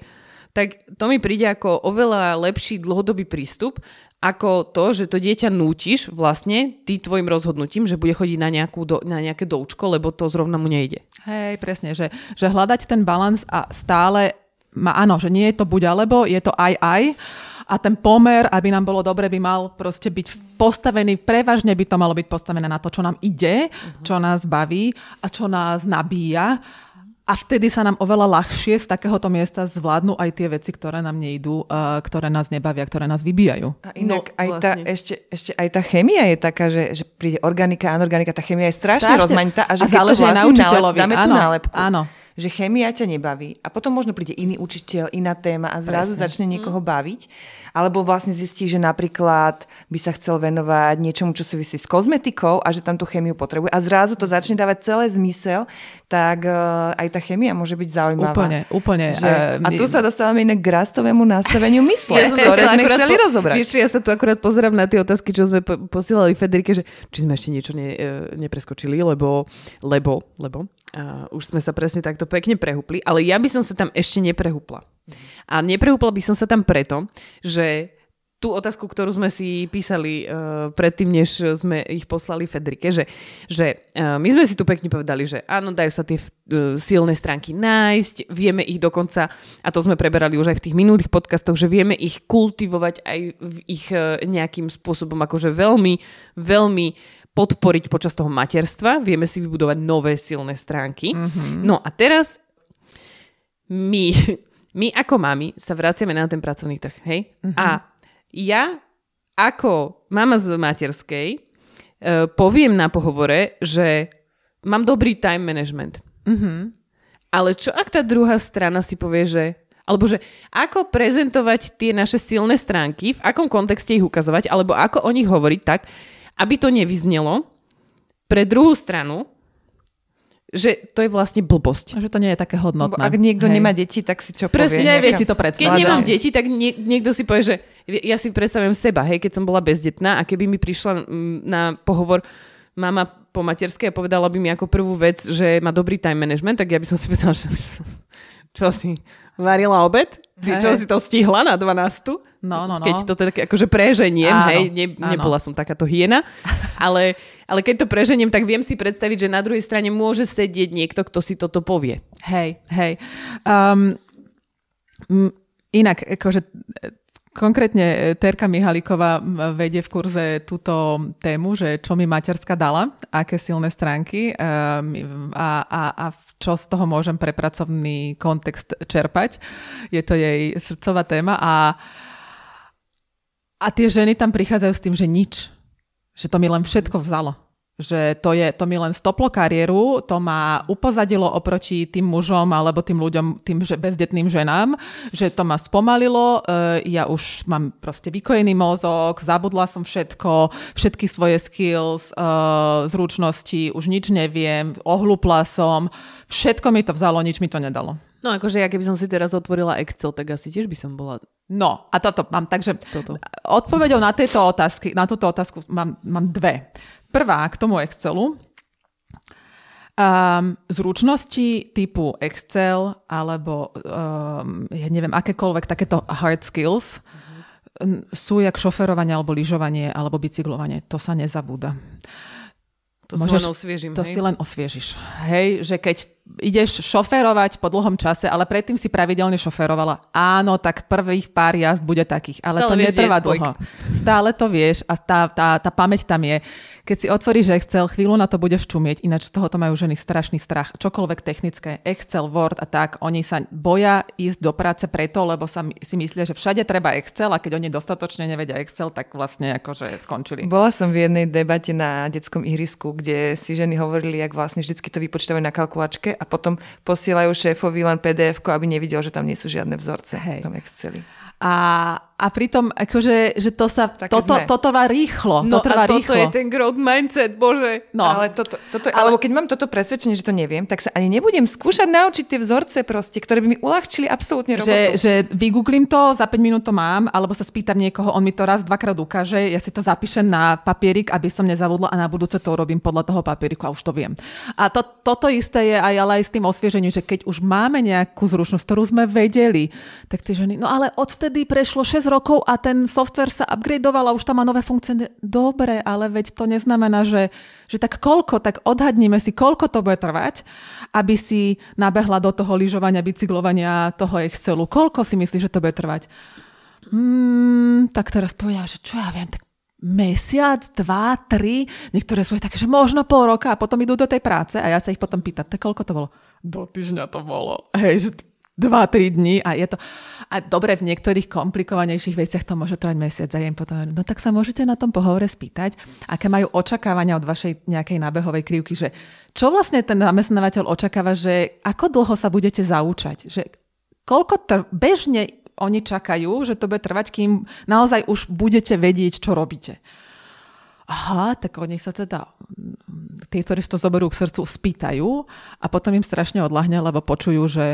tak to mi príde ako oveľa lepší dlhodobý prístup, ako to, že to dieťa nútiš vlastne ty tvojim rozhodnutím, že bude chodiť na, nejakú do, na nejaké doučko, lebo to zrovna mu nejde. Hej, presne, že, že hľadať ten balans a stále, ma, áno, že nie je to buď alebo, je to aj aj, a ten pomer, aby nám bolo dobre, by mal proste byť postavený, prevažne by to malo byť postavené na to, čo nám ide, uh-huh. čo nás baví a čo nás nabíja. A vtedy sa nám oveľa ľahšie z takéhoto miesta zvládnu aj tie veci, ktoré nám nejdú, uh, ktoré nás nebavia, ktoré nás vybíjajú. A inak no, aj vlastne. tá, ešte, ešte aj tá chemia je taká, že, že príde organika, anorganika, tá chemia je strašne, strašne rozmanitá a že a záleží to vlastne na učiteľovi. dáme áno, tú nálepku. Áno že chémia ťa nebaví a potom možno príde iný učiteľ, iná téma a zrazu Presne. začne niekoho mm. baviť. Alebo vlastne zistí, že napríklad by sa chcel venovať niečomu, čo súvisí s kozmetikou a že tam tú chémiu potrebuje a zrazu to začne dávať celé zmysel, tak uh, aj tá chémia môže byť zaujímavá. Úplne, úplne. Že, uh, a tu sa dostávame inak k rastovému nastaveniu mysle, ja ktoré sme chceli po, rozobrať. Vieš, ja sa tu akurát pozerám na tie otázky, čo sme po, posielali Federike, že či sme ešte niečo ne, uh, nepreskočili, lebo, lebo, lebo uh, už sme sa presne takto pekne prehúpli, ale ja by som sa tam ešte neprehúpla. A nepreúpla by som sa tam preto, že tú otázku, ktorú sme si písali uh, predtým, než sme ich poslali Fedrike, že, že uh, my sme si tu pekne povedali, že áno, dajú sa tie uh, silné stránky nájsť, vieme ich dokonca, a to sme preberali už aj v tých minulých podcastoch, že vieme ich kultivovať aj v ich uh, nejakým spôsobom akože veľmi, veľmi podporiť počas toho materstva, vieme si vybudovať nové silné stránky. Mm-hmm. No a teraz my my ako mami sa vraciame na ten pracovný trh, hej? Uh-huh. A ja ako mama z materskej uh, poviem na pohovore, že mám dobrý time management. Uh-huh. Ale čo ak tá druhá strana si povie, že alebo že ako prezentovať tie naše silné stránky, v akom kontexte ich ukazovať, alebo ako o nich hovoriť tak, aby to nevyznelo pre druhú stranu, že to je vlastne blbosť. Že to nie je také hodnotné. Lebo ak niekto Hej. nemá deti, tak si čo Presne, povie? Presne, nevie si to predstaviť. Keď nemám deti, tak nie, niekto si povie, že ja si predstavujem seba, hej, keď som bola bezdetná a keby mi prišla na pohovor mama po materskej a povedala by mi ako prvú vec, že má dobrý time management, tak ja by som si povedala, že čo si varila obed? Či čo si to stihla na 12? No, no, no. Keď to teda akože preženiem, áno, hej, ne, nebola som takáto hyena, ale, ale keď to preženiem, tak viem si predstaviť, že na druhej strane môže sedieť niekto, kto si toto povie. Hej, hej. Um, inak, akože Konkrétne Terka Mihaliková vedie v kurze túto tému, že čo mi materská dala, aké silné stránky ehm, a, a, a čo z toho môžem pre pracovný kontext čerpať. Je to jej srdcová téma a, a tie ženy tam prichádzajú s tým, že nič. Že to mi len všetko vzalo že to, je, to mi len stoplo kariéru, to ma upozadilo oproti tým mužom alebo tým ľuďom, tým že bezdetným ženám, že to ma spomalilo, e, ja už mám proste vykojený mozog, zabudla som všetko, všetky svoje skills, e, zručnosti, už nič neviem, ohlupla som, všetko mi to vzalo, nič mi to nedalo. No akože ja keby som si teraz otvorila Excel, tak asi tiež by som bola No a toto mám, takže toto. odpovedou na, tejto otázky, na túto otázku mám, mám dve. Prvá k tomu Excelu. Um, zručnosti typu Excel alebo um, ja neviem, akékoľvek takéto hard skills uh-huh. sú jak šoferovanie alebo lyžovanie alebo bicyklovanie. To sa nezabúda. To Môžeš, si len osviežim. To hej? si len osviežiš. Hej, že keď ideš šoférovať po dlhom čase, ale predtým si pravidelne šoférovala, áno, tak prvých pár jazd bude takých, ale Stále to netrvá dlho. Stále to vieš a tá, tá, tá pamäť tam je. Keď si otvoríš Excel, chvíľu na to budeš čumieť, ináč z toho to majú ženy strašný strach. Čokoľvek technické, Excel, Word a tak, oni sa boja ísť do práce preto, lebo sa si myslia, že všade treba Excel a keď oni dostatočne nevedia Excel, tak vlastne akože skončili. Bola som v jednej debate na detskom ihrisku, kde si ženy hovorili, jak vlastne vždycky to vypočítavajú na kalkulačke a potom posielajú šéfovi len pdf aby nevidel, že tam nie sú žiadne vzorce Hej. v tom Exceli. A a pritom, akože, že to sa, toto, toto trvá rýchlo. No to trvá a toto rýchlo. je ten growth mindset, bože. No. Ale toto, toto, ale... alebo keď mám toto presvedčenie, že to neviem, tak sa ani nebudem skúšať naučiť tie vzorce proste, ktoré by mi uľahčili absolútne robotu. Že, že vygooglím to, za 5 minút to mám, alebo sa spýtam niekoho, on mi to raz, dvakrát ukáže, ja si to zapíšem na papierik, aby som nezavudla a na budúce to urobím podľa toho papieriku a už to viem. A to, toto isté je aj, ale aj s tým osviežením, že keď už máme nejakú zručnosť, ktorú sme vedeli, tak tie ženy, no ale odvtedy prešlo 6 rokov a ten software sa upgradeoval a už tam má nové funkcie. Dobre, ale veď to neznamená, že, že tak koľko, tak odhadníme si, koľko to bude trvať, aby si nabehla do toho lyžovania, bicyklovania, toho Excelu. Koľko si myslíš, že to bude trvať? Hmm, tak teraz povedia, že čo ja viem, tak mesiac, dva, tri, niektoré sú aj také, že možno pol roka a potom idú do tej práce a ja sa ich potom pýtam, tak koľko to bolo? Do týždňa to bolo. Hej, že 2-3 dní a je to... A dobre, v niektorých komplikovanejších veciach to môže trvať mesiac a jem potom, no tak sa môžete na tom pohovore spýtať, aké majú očakávania od vašej nejakej nábehovej krivky, že čo vlastne ten zamestnávateľ očakáva, že ako dlho sa budete zaučať, že koľko tr- bežne oni čakajú, že to bude trvať, kým naozaj už budete vedieť, čo robíte. Aha, tak oni sa teda, tí, ktorí to zoberú k srdcu, spýtajú a potom im strašne odlahne, lebo počujú, že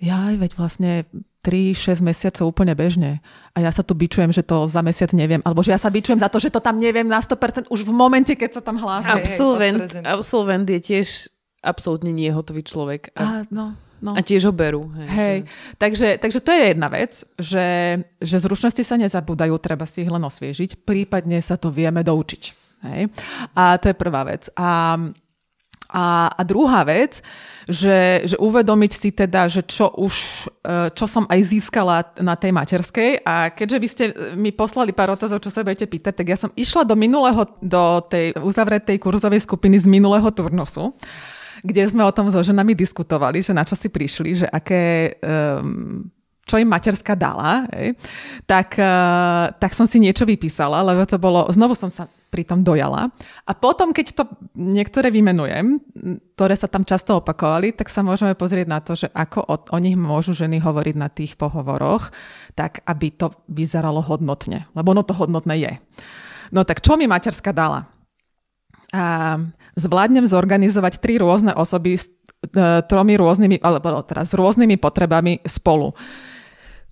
ja veď vlastne 3-6 mesiacov úplne bežne. A ja sa tu bičujem, že to za mesiac neviem. Alebo že ja sa bičujem za to, že to tam neviem na 100% už v momente, keď sa tam hlási. Absolvent, absolvent je tiež absolútne niehotový človek. A, a, no, no. a tiež ho berú. Hej, hej. Takže, takže to je jedna vec, že, že zručnosti sa nezabúdajú, treba si ich len osviežiť, prípadne sa to vieme doučiť. Hej? A to je prvá vec. A a, a druhá vec, že, že uvedomiť si teda, že čo už, e, čo som aj získala na tej materskej. A keďže vy ste mi poslali pár otázov, čo sa budete pýtať, tak ja som išla do minulého, do tej uzavretej kurzovej skupiny z minulého turnusu, kde sme o tom so ženami diskutovali, že na čo si prišli, že aké um, čo im materská dala, hej, tak, uh, tak som si niečo vypísala, lebo to bolo, znovu som sa pri tom dojala. A potom, keď to niektoré vymenujem, ktoré sa tam často opakovali, tak sa môžeme pozrieť na to, že ako o, o nich môžu ženy hovoriť na tých pohovoroch, tak aby to vyzeralo hodnotne. Lebo ono to hodnotné je. No tak čo mi materská dala? A zvládnem zorganizovať tri rôzne osoby s e, tromi rôznymi, alebo teraz s rôznymi potrebami spolu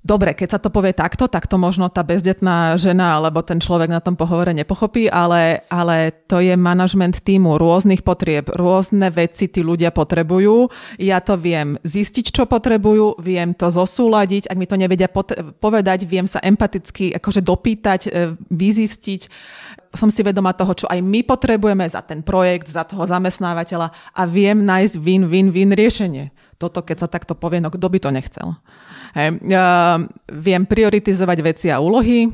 Dobre, keď sa to povie takto, tak to možno tá bezdetná žena alebo ten človek na tom pohovore nepochopí, ale, ale to je manažment týmu rôznych potrieb, rôzne veci tí ľudia potrebujú. Ja to viem zistiť, čo potrebujú, viem to zosúľadiť, ak mi to nevedia povedať, viem sa empaticky akože dopýtať, e, vyzistiť. Som si vedoma toho, čo aj my potrebujeme za ten projekt, za toho zamestnávateľa a viem nájsť win-win-win riešenie. To toto, keď sa takto povie, no kto by to nechcel. Hej. Uh, viem prioritizovať veci a úlohy,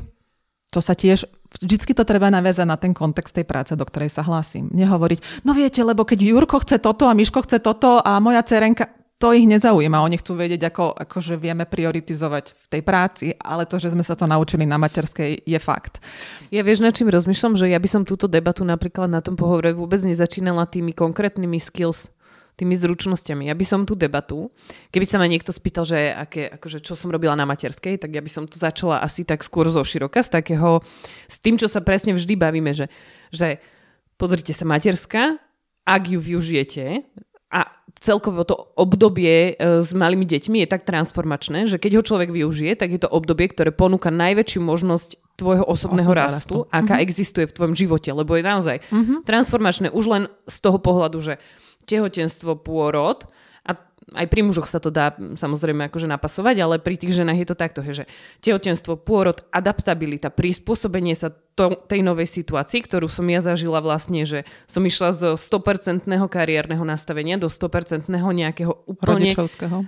to sa tiež, vždycky to treba naviazať na ten kontext tej práce, do ktorej sa hlásim. Nehovoriť, no viete, lebo keď Jurko chce toto a Miško chce toto a moja cerenka, to ich nezaujíma. Oni chcú vedieť, ako, akože vieme prioritizovať v tej práci, ale to, že sme sa to naučili na materskej, je fakt. Ja vieš, na čím rozmýšľam, že ja by som túto debatu napríklad na tom pohovore vôbec nezačínala tými konkrétnymi skills, tými zručnosťami. Ja by som tú debatu, keby sa ma niekto spýtal, že aké, akože, čo som robila na materskej, tak ja by som to začala asi tak skôr zo široka, z takého, s tým, čo sa presne vždy bavíme, že, že pozrite sa materská, ak ju využijete, a celkovo to obdobie e, s malými deťmi je tak transformačné, že keď ho človek využije, tak je to obdobie, ktoré ponúka najväčšiu možnosť tvojho osobného Osobná rastu, rastu, aká uh-huh. existuje v tvojom živote, lebo je naozaj uh-huh. transformačné už len z toho pohľadu, že tehotenstvo, pôrod. Aj pri mužoch sa to dá samozrejme akože napasovať, ale pri tých ženách je to takto, že tehotenstvo, pôrod, adaptabilita, prispôsobenie sa to, tej novej situácii, ktorú som ja zažila vlastne, že som išla z 100% kariérneho nastavenia do 100% nejakého úplne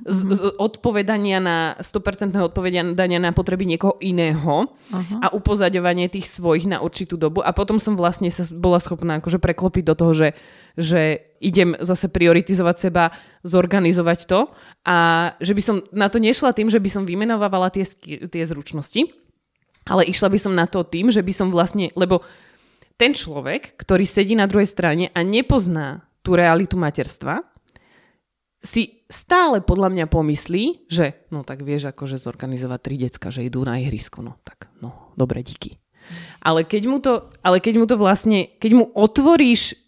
z, z, odpovedania na 100% odpovedania na potreby niekoho iného uh-huh. a upozaďovanie tých svojich na určitú dobu. A potom som vlastne sa bola schopná akože preklopiť do toho, že že idem zase prioritizovať seba, zorganizovať to a že by som na to nešla tým, že by som vymenovávala tie, tie zručnosti, ale išla by som na to tým, že by som vlastne, lebo ten človek, ktorý sedí na druhej strane a nepozná tú realitu materstva, si stále podľa mňa pomyslí, že no tak vieš akože zorganizovať tri decka, že idú na ihrisko, no tak no, dobre, díky. Ale keď mu to, ale keď mu to vlastne, keď mu otvoríš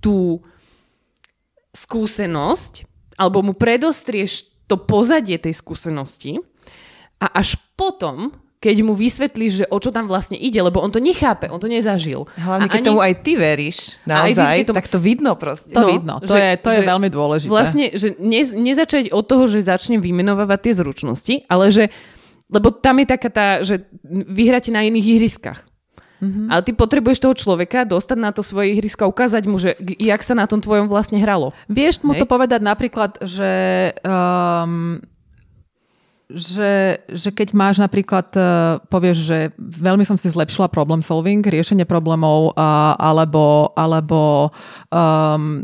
tú skúsenosť, alebo mu predostrieš to pozadie tej skúsenosti a až potom, keď mu vysvetlíš, že o čo tam vlastne ide, lebo on to nechápe, on to nezažil. Hlavne, keď ani... tomu aj ty veríš, naozaj, tomu... tak to vidno proste. To no, vidno, to, že, je, to je veľmi dôležité. Vlastne, že ne, nezačať od toho, že začnem vymenovať tie zručnosti, ale že, lebo tam je taká tá, že vyhráte na iných ihriskách. Mm-hmm. Ale ty potrebuješ toho človeka dostať na to svoje ihrisko, ukázať mu, že jak sa na tom tvojom vlastne hralo. Vieš mu Hej? to povedať napríklad, že um, že, že keď máš napríklad, uh, povieš, že veľmi som si zlepšila problem solving, riešenie problémov alebo, alebo um,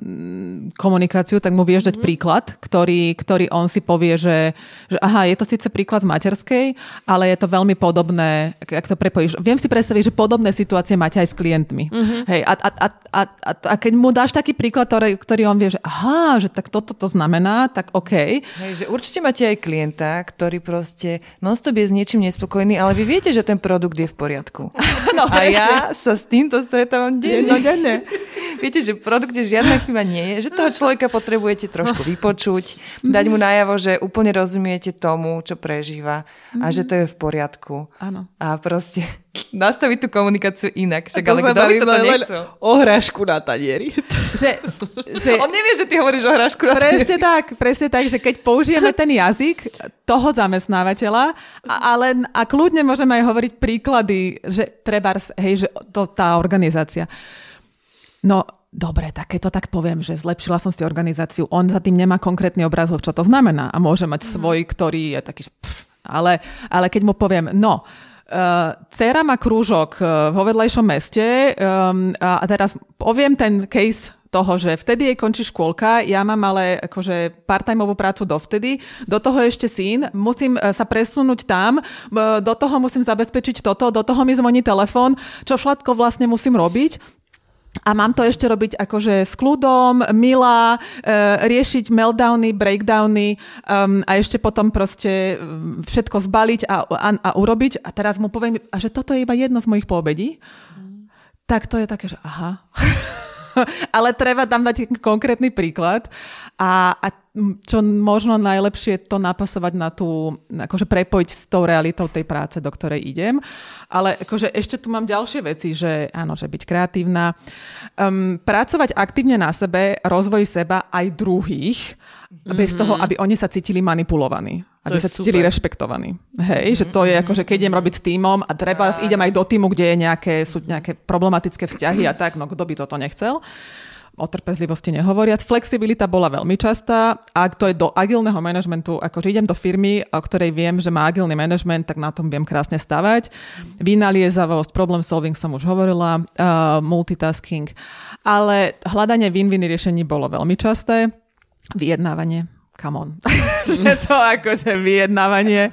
komunikáciu, tak mu vieš dať mm-hmm. príklad, ktorý, ktorý on si povie, že, že aha, je to síce príklad z materskej, ale je to veľmi podobné, ak to prepojíš. Viem si predstaviť, že podobné situácie máte aj s klientmi. Mm-hmm. Hej, a, a, a, a, a, a keď mu dáš taký príklad, ktorý, ktorý on vie, že aha, že tak toto to znamená, tak OK. Hej, že určite máte aj klienta, ktorý ktorý proste non-stop je s niečím nespokojný, ale vy viete, že ten produkt je v poriadku. No, a ja sa s týmto stretávam denne. No, denne. viete, že v produkte žiadna chyba nie je, že toho človeka potrebujete trošku vypočuť, dať mu najavo, že úplne rozumiete tomu, čo prežíva a že to je v poriadku. Áno. A proste nastaviť tú komunikáciu inak. Však, ale kto by toto nechcel? O hrášku na tanieri. že, že... On nevie, že ty hovoríš o hrášku na tanieri. Presne tak, presne tak, že keď použijeme ten jazyk toho zamestnávateľa, ale a kľudne môžeme aj hovoriť príklady, že treba, hej, že to tá organizácia. No, dobre, tak keď to tak poviem, že zlepšila som si organizáciu, on za tým nemá konkrétny obrazov, čo to znamená a môže mať mm. svoj, ktorý je taký, že pff, ale, ale keď mu poviem, no, Uh, Cera má krúžok uh, vo vedlejšom meste um, a teraz poviem ten case toho, že vtedy jej končí škôlka, ja mám ale akože part-timeovú prácu dovtedy, do toho ešte syn, musím e, sa presunúť tam, do toho musím zabezpečiť toto, do toho mi zvoní telefón, čo všetko vlastne musím robiť. A mám to ešte robiť akože s kľudom, milá, e, riešiť meltdowny, breakdowny um, a ešte potom proste všetko zbaliť a, a, a urobiť. A teraz mu poviem, a že toto je iba jedno z mojich poobedí. Mm. Tak to je také, že aha. ale treba tam dať konkrétny príklad a, a čo možno najlepšie to napasovať na tú, akože prepojiť s tou realitou tej práce, do ktorej idem. Ale akože ešte tu mám ďalšie veci, že áno, že byť kreatívna, um, pracovať aktívne na sebe, rozvoj seba aj druhých, mm-hmm. bez toho, aby oni sa cítili manipulovaní aby sa cítili super. rešpektovaní. Hej, že to je ako, že keď idem robiť s týmom a treba idem aj do týmu, kde je nejaké, sú nejaké problematické vzťahy a tak, no kto by toto nechcel. O trpezlivosti nehovoriac. Flexibilita bola veľmi častá. Ak to je do agilného manažmentu, akože idem do firmy, o ktorej viem, že má agilný manažment, tak na tom viem krásne stavať. Vynaliezavosť, problem solving som už hovorila, uh, multitasking. Ale hľadanie win-win riešení bolo veľmi časté. Vyjednávanie. Come on. že to akože vyjednávanie.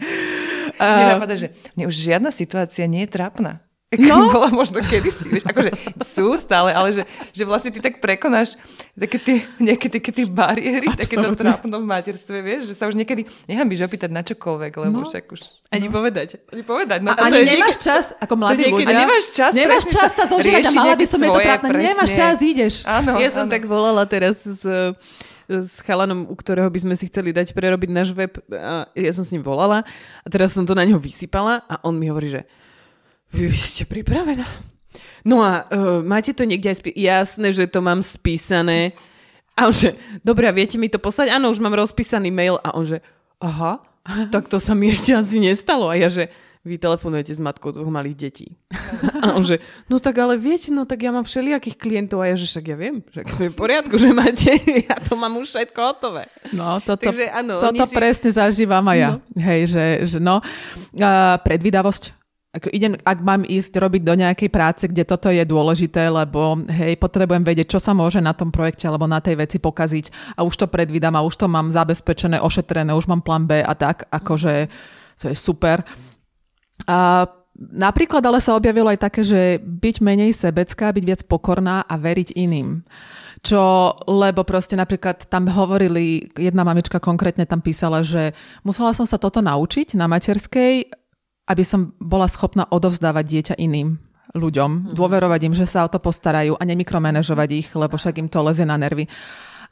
Mne napadá, že mne už žiadna situácia nie je trápna. No. bola možno kedysi, vieš, akože sú stále, ale že, že vlastne ty tak prekonáš také tie, nejaké také tie bariéry, také to trápno v materstve, vieš, že sa už niekedy nehambíš opýtať na čokoľvek, lebo no. však už... Ani no. povedať. Ani povedať. No, a, ani nemáš niek- čas, ako mladý ľudia. A nemáš čas, nemáš čas sa zožírať a mala by som je to trápne. Nemáš čas, ideš. Áno, ja som áno. tak volala teraz s s chalanom, u ktorého by sme si chceli dať prerobiť náš web. A ja som s ním volala a teraz som to na neho vysypala a on mi hovorí, že vy, ste pripravená? No a uh, máte to niekde aj spí- Jasné, že to mám spísané. A on že, dobre, viete mi to poslať? Áno, už mám rozpísaný mail. A on že, aha, tak to sa mi ešte asi nestalo. A ja že, vy telefonujete s matkou dvoch malých detí. A on že, no tak ale viete, no tak ja mám všelijakých klientov a ja že však ja viem, že to je v poriadku, že máte, ja to mám už všetko hotové. No, toto, Takže, áno, toto si... presne zažívam aj ja. No. Hej, že, že no, uh, predvídavosť ako idem, ak mám ísť robiť do nejakej práce, kde toto je dôležité, lebo hej, potrebujem vedieť, čo sa môže na tom projekte alebo na tej veci pokaziť a už to predvídam a už to mám zabezpečené, ošetrené, už mám plán B a tak, akože to je super. A napríklad ale sa objavilo aj také, že byť menej sebecká, byť viac pokorná a veriť iným čo, lebo proste napríklad tam hovorili, jedna mamička konkrétne tam písala, že musela som sa toto naučiť na materskej, aby som bola schopná odovzdávať dieťa iným ľuďom, mm-hmm. dôverovať im, že sa o to postarajú a nemikromanežovať ich, lebo však im to lezie na nervy.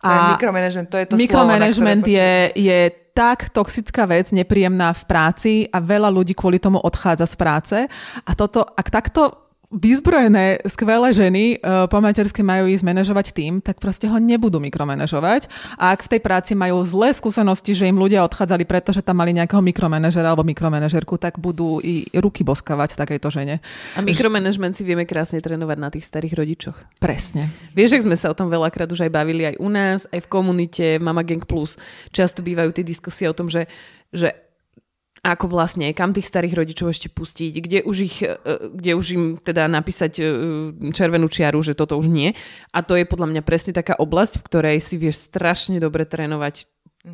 A mikromanagement, to je to Mikromanagement slovo, je, je tak toxická vec, nepríjemná v práci a veľa ľudí kvôli tomu odchádza z práce. A toto, ak takto vyzbrojené, skvelé ženy uh, po materskej majú ísť manažovať tým, tak proste ho nebudú mikromanažovať. A ak v tej práci majú zlé skúsenosti, že im ľudia odchádzali, pretože tam mali nejakého mikromanažera alebo mikromanažerku, tak budú i ruky boskavať takejto žene. A mikromanagement si vieme krásne trénovať na tých starých rodičoch. Presne. Vieš, že sme sa o tom veľakrát už aj bavili aj u nás, aj v komunite Mama Gang Plus. Často bývajú tie diskusie o tom, že, že ako vlastne, kam tých starých rodičov ešte pustiť, kde už, ich, e, kde už im teda napísať e, červenú čiaru, že toto už nie. A to je podľa mňa presne taká oblasť, v ktorej si vieš strašne dobre trénovať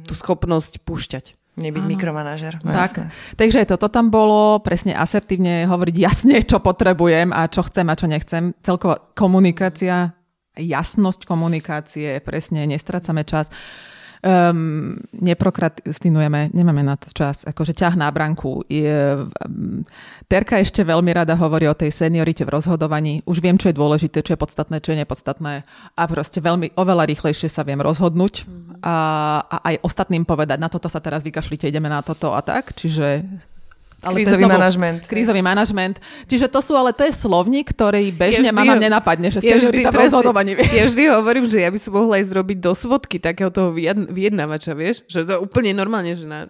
tú mhm. schopnosť púšťať. Nebyť Áno. mikromanažer. No tak, takže toto tam bolo, presne asertívne hovoriť jasne, čo potrebujem a čo chcem a čo nechcem. Celková komunikácia, jasnosť komunikácie, presne, nestracame čas um, neprokrastinujeme, nemáme na to čas, akože ťah na branku. Je, um, Terka ešte veľmi rada hovorí o tej seniorite v rozhodovaní. Už viem, čo je dôležité, čo je podstatné, čo je nepodstatné a proste veľmi oveľa rýchlejšie sa viem rozhodnúť mm-hmm. a, a aj ostatným povedať, na toto sa teraz vykašlite, ideme na toto a tak. Čiže ale krízový manažment. Krízový manažment. Čiže to sú, ale to je slovník, ktorý bežne ja mama ho, nenapadne, že seniorita v rozhodovaní. Ja vždy hovorím, že ja by som mohla ísť robiť do svodky takého toho vyjednávača, vieš? Že to je úplne normálne, že na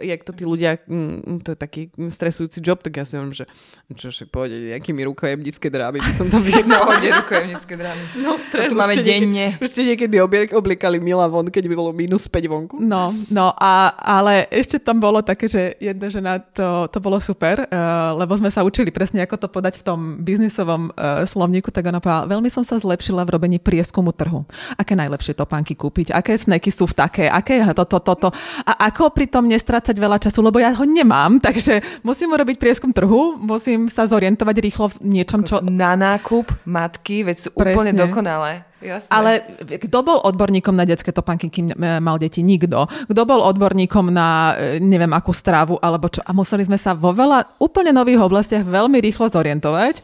jak to tí ľudia, mm, to je taký stresujúci job, tak ja si hovorím, že čo si pôjde, nejakými rukojemnícke drámy, by som to vyjednal. No, hodne rukojemnícke drámy. No, stres. To máme denne. Niekedy, už ste niekedy oblikali Mila von, keď by bolo minus 5 vonku? No, no a, ale ešte tam bolo také, že jedna žena, to, to bolo super, uh, lebo sme sa učili presne, ako to podať v tom biznisovom uh, slovníku, tak ona povedala, veľmi som sa zlepšila v robení prieskumu trhu. Aké najlepšie topánky kúpiť, aké sneky sú v také, aké toto, toto, to. A ako pritom nestrať strácať veľa času, lebo ja ho nemám, takže musím urobiť prieskum trhu, musím sa zorientovať rýchlo v niečom, čo... Na nákup matky, veď sú Presne. úplne dokonalé. Jasne. Ale kto bol odborníkom na detské topánky, kým mal deti? Nikto. Kto bol odborníkom na e, neviem akú stravu alebo čo? A museli sme sa vo veľa úplne nových oblastiach veľmi rýchlo zorientovať.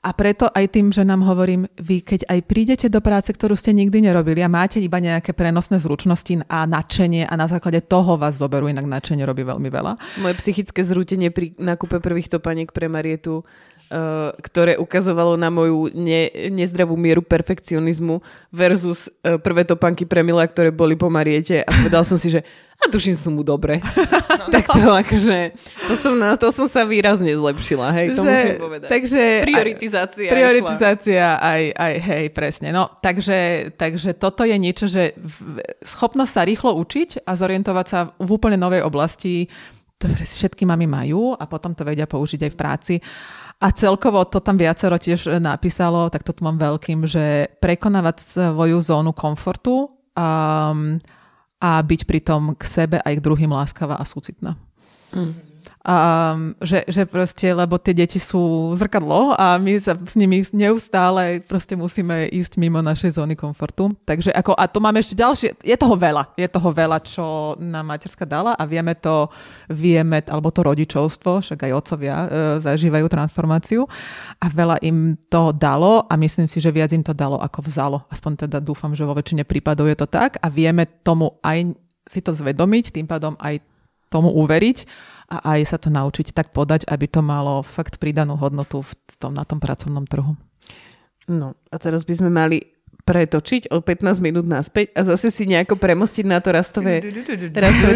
A preto aj tým, že nám hovorím, vy keď aj prídete do práce, ktorú ste nikdy nerobili a máte iba nejaké prenosné zručnosti a nadšenie a na základe toho vás zoberú, inak nadšenie robí veľmi veľa. Moje psychické zrútenie pri nákupe prvých topaniek pre Marietu ktoré ukazovalo na moju ne, nezdravú mieru perfekcionizmu versus uh, prvé topanky Premila, ktoré boli po Mariete a povedal som si, že a tuším sú mu dobre. No. tak to akože, to som, to som sa výrazne zlepšila, hej, to že, musím povedať. Takže, prioritizácia. Prioritizácia aj, aj, hej, presne. No, takže, takže toto je niečo, že schopnosť sa rýchlo učiť a zorientovať sa v úplne novej oblasti, ktoré všetky mami majú a potom to vedia použiť aj v práci. A celkovo to tam viacero tiež napísalo, tak to tu mám veľkým, že prekonávať svoju zónu komfortu um, a byť pritom k sebe aj k druhým láskavá a súcitná. Mm. A, že, že proste, lebo tie deti sú zrkadlo a my sa s nimi neustále proste musíme ísť mimo našej zóny komfortu. Takže ako, a to máme ešte ďalšie, je toho veľa, je toho veľa, čo nám materská dala a vieme to, vieme, alebo to rodičovstvo, však aj otcovia e, zažívajú transformáciu a veľa im to dalo a myslím si, že viac im to dalo ako vzalo. Aspoň teda dúfam, že vo väčšine prípadov je to tak a vieme tomu aj si to zvedomiť, tým pádom aj tomu uveriť a aj sa to naučiť tak podať, aby to malo fakt pridanú hodnotu v tom, na tom pracovnom trhu. No a teraz by sme mali pretočiť o 15 minút naspäť a zase si nejako premostiť na to rastové, rastové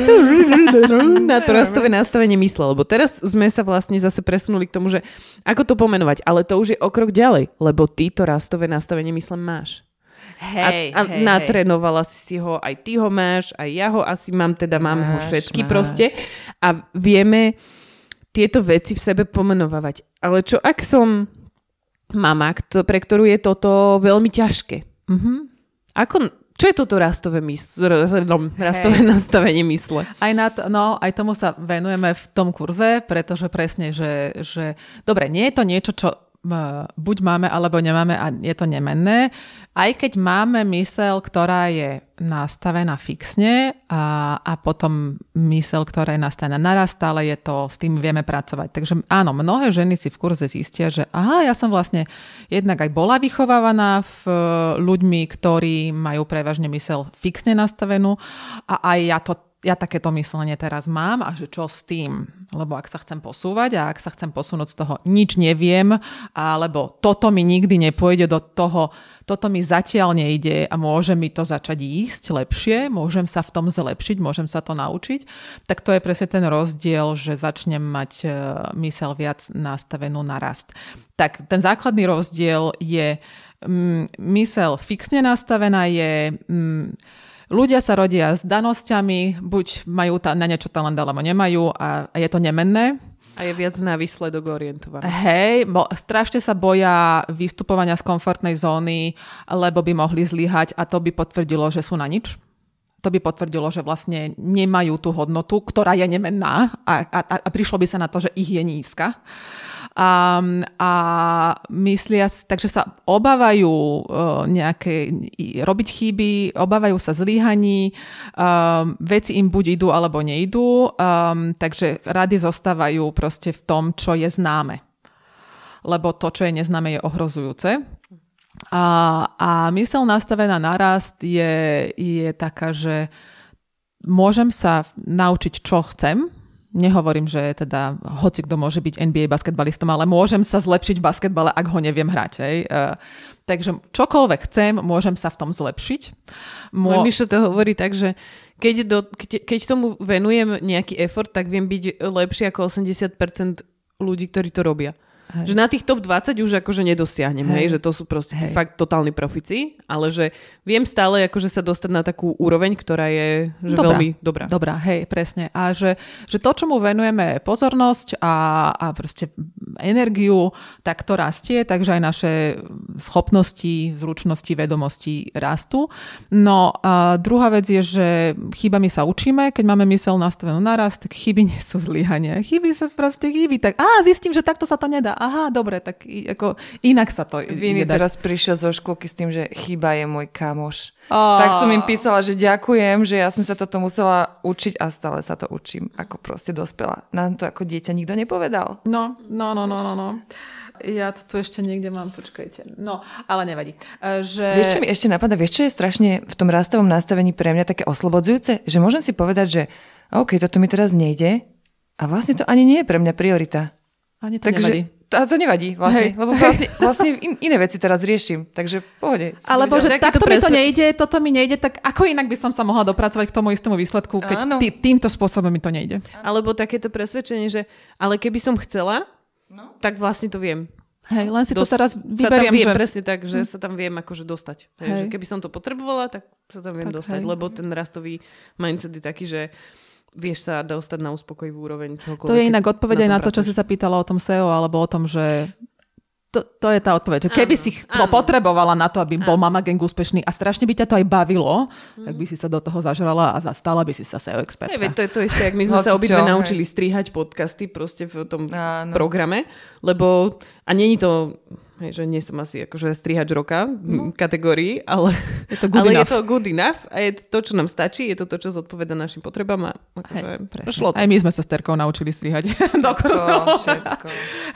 na to rastové nastavenie mysle, lebo teraz sme sa vlastne zase presunuli k tomu, že ako to pomenovať, ale to už je o krok ďalej, lebo ty to rastové nastavenie mysle máš. Hej, a, a hej, natrénovala hej. si ho, aj ty ho máš, aj ja ho asi mám, teda mám máš, ho všetky máš. proste. A vieme tieto veci v sebe pomenovať. Ale čo ak som mama, pre ktorú je toto veľmi ťažké? Mm-hmm. Ako, čo je toto rastové, mysl, rastové hey. nastavenie mysle? Aj, na to, no, aj tomu sa venujeme v tom kurze, pretože presne, že, že dobre, nie je to niečo, čo buď máme alebo nemáme a je to nemenné. Aj keď máme mysel, ktorá je nastavená fixne a, a potom mysel, ktorá je nastavená naraz, stále je to, s tým vieme pracovať. Takže áno, mnohé ženy si v kurze zistia, že aha, ja som vlastne jednak aj bola vychovávaná v ľuďmi, ktorí majú prevažne mysel fixne nastavenú a aj ja to ja takéto myslenie teraz mám a že čo s tým? Lebo ak sa chcem posúvať a ak sa chcem posunúť z toho nič neviem, alebo toto mi nikdy nepôjde do toho, toto mi zatiaľ nejde a môže mi to začať ísť lepšie, môžem sa v tom zlepšiť, môžem sa to naučiť, tak to je presne ten rozdiel, že začnem mať e, mysel viac nastavenú na rast. Tak ten základný rozdiel je mm, mysel fixne nastavená je mm, Ľudia sa rodia s danosťami, buď majú ta, na niečo talent, alebo nemajú a, a je to nemenné. A je viac na výsledok orientovaný. Hej, bo, strašne sa boja vystupovania z komfortnej zóny, lebo by mohli zlyhať a to by potvrdilo, že sú na nič. To by potvrdilo, že vlastne nemajú tú hodnotu, ktorá je nemenná a, a, a prišlo by sa na to, že ich je nízka a, a myslia, takže sa obávajú uh, nejaké, robiť chyby, obávajú sa zlíhaní, um, veci im buď idú alebo neidú, um, takže rady zostávajú proste v tom, čo je známe. Lebo to, čo je neznáme, je ohrozujúce. A, a mysel nastavená na rast je, je taká, že môžem sa naučiť, čo chcem, Nehovorím, že teda hoci kto môže byť NBA basketbalistom, ale môžem sa zlepšiť v basketbale, ak ho neviem hrať. Hej. Uh, takže čokoľvek chcem, môžem sa v tom zlepšiť. Mô... Môj Mišo to hovorí tak, že keď, do, keď, keď tomu venujem nejaký effort, tak viem byť lepší ako 80% ľudí, ktorí to robia. Hej. Že na tých top 20 už akože nedosiahnem, hej. hej, že to sú proste hej. fakt totálni profici, ale že viem stále akože sa dostať na takú úroveň, ktorá je že dobrá. veľmi dobrá. Dobrá, hej, presne. A že, že to, čomu venujeme pozornosť a, a proste energiu, tak to rastie, takže aj naše schopnosti, zručnosti, vedomosti rastú. No a druhá vec je, že chybami sa učíme, keď máme mysel nastavenú naraz, tak chyby nie sú zlyhanie. Chyby sa proste chyby, tak a zistím, že takto sa to nedá aha, dobre, tak ako inak sa to Viny teraz prišiel zo školky s tým, že chyba je môj kamoš. Oh. Tak som im písala, že ďakujem, že ja som sa toto musela učiť a stále sa to učím, ako proste dospela. Nám to ako dieťa nikto nepovedal. No, no, no, no, no, no. Ja to tu ešte niekde mám, počkajte. No, ale nevadí. Že... Vieš, čo mi ešte napadá? Vieš, čo je strašne v tom rastovom nastavení pre mňa také oslobodzujúce? Že môžem si povedať, že OK, toto mi teraz nejde a vlastne to ani nie je pre mňa priorita. Ani to Takže nevadí. to, to nevadí vlastne, Hej. lebo vlastne, vlastne in, iné veci teraz riešim, takže pohode. Alebo že takto mi to nejde, toto mi nejde, tak ako inak by som sa mohla dopracovať k tomu istému výsledku, keď Áno. tý, týmto spôsobom mi to nejde. Alebo takéto presvedčenie, že ale keby som chcela, no. tak vlastne to viem. Hej, len si to Dos- teraz sa tam vyberiem, viem, že... presne tak, že sa tam viem akože dostať. Hej. Hej. Že keby som to potrebovala, tak sa tam viem Tak dostať, hej. lebo ten rastový mindset je taký, že vieš sa dostať na uspokojivú úroveň čokoľvek. To je inak odpoveď aj na to, čo si sa pýtala o tom SEO, alebo o tom, že to, to je tá odpoveď. Že keby Áno, si to áno. potrebovala na to, aby bol Mama Gang úspešný a strašne by ťa to aj bavilo, Mhm. tak by si sa do toho zažrala a zastala by si sa SEO expertka. Neviem, to je to isté, ak my sme sa obidve naučili strihať podcasty proste v tom Áno. programe, lebo a není to, hej, že nie som asi akože strihač roka v kategórii, ale, Je to good ale je enough. to good enough a je to, čo nám stačí, je to to, čo zodpoveda našim potrebám a akože Hej, šlo to. Aj my sme sa s Terkou naučili strihať do všetko.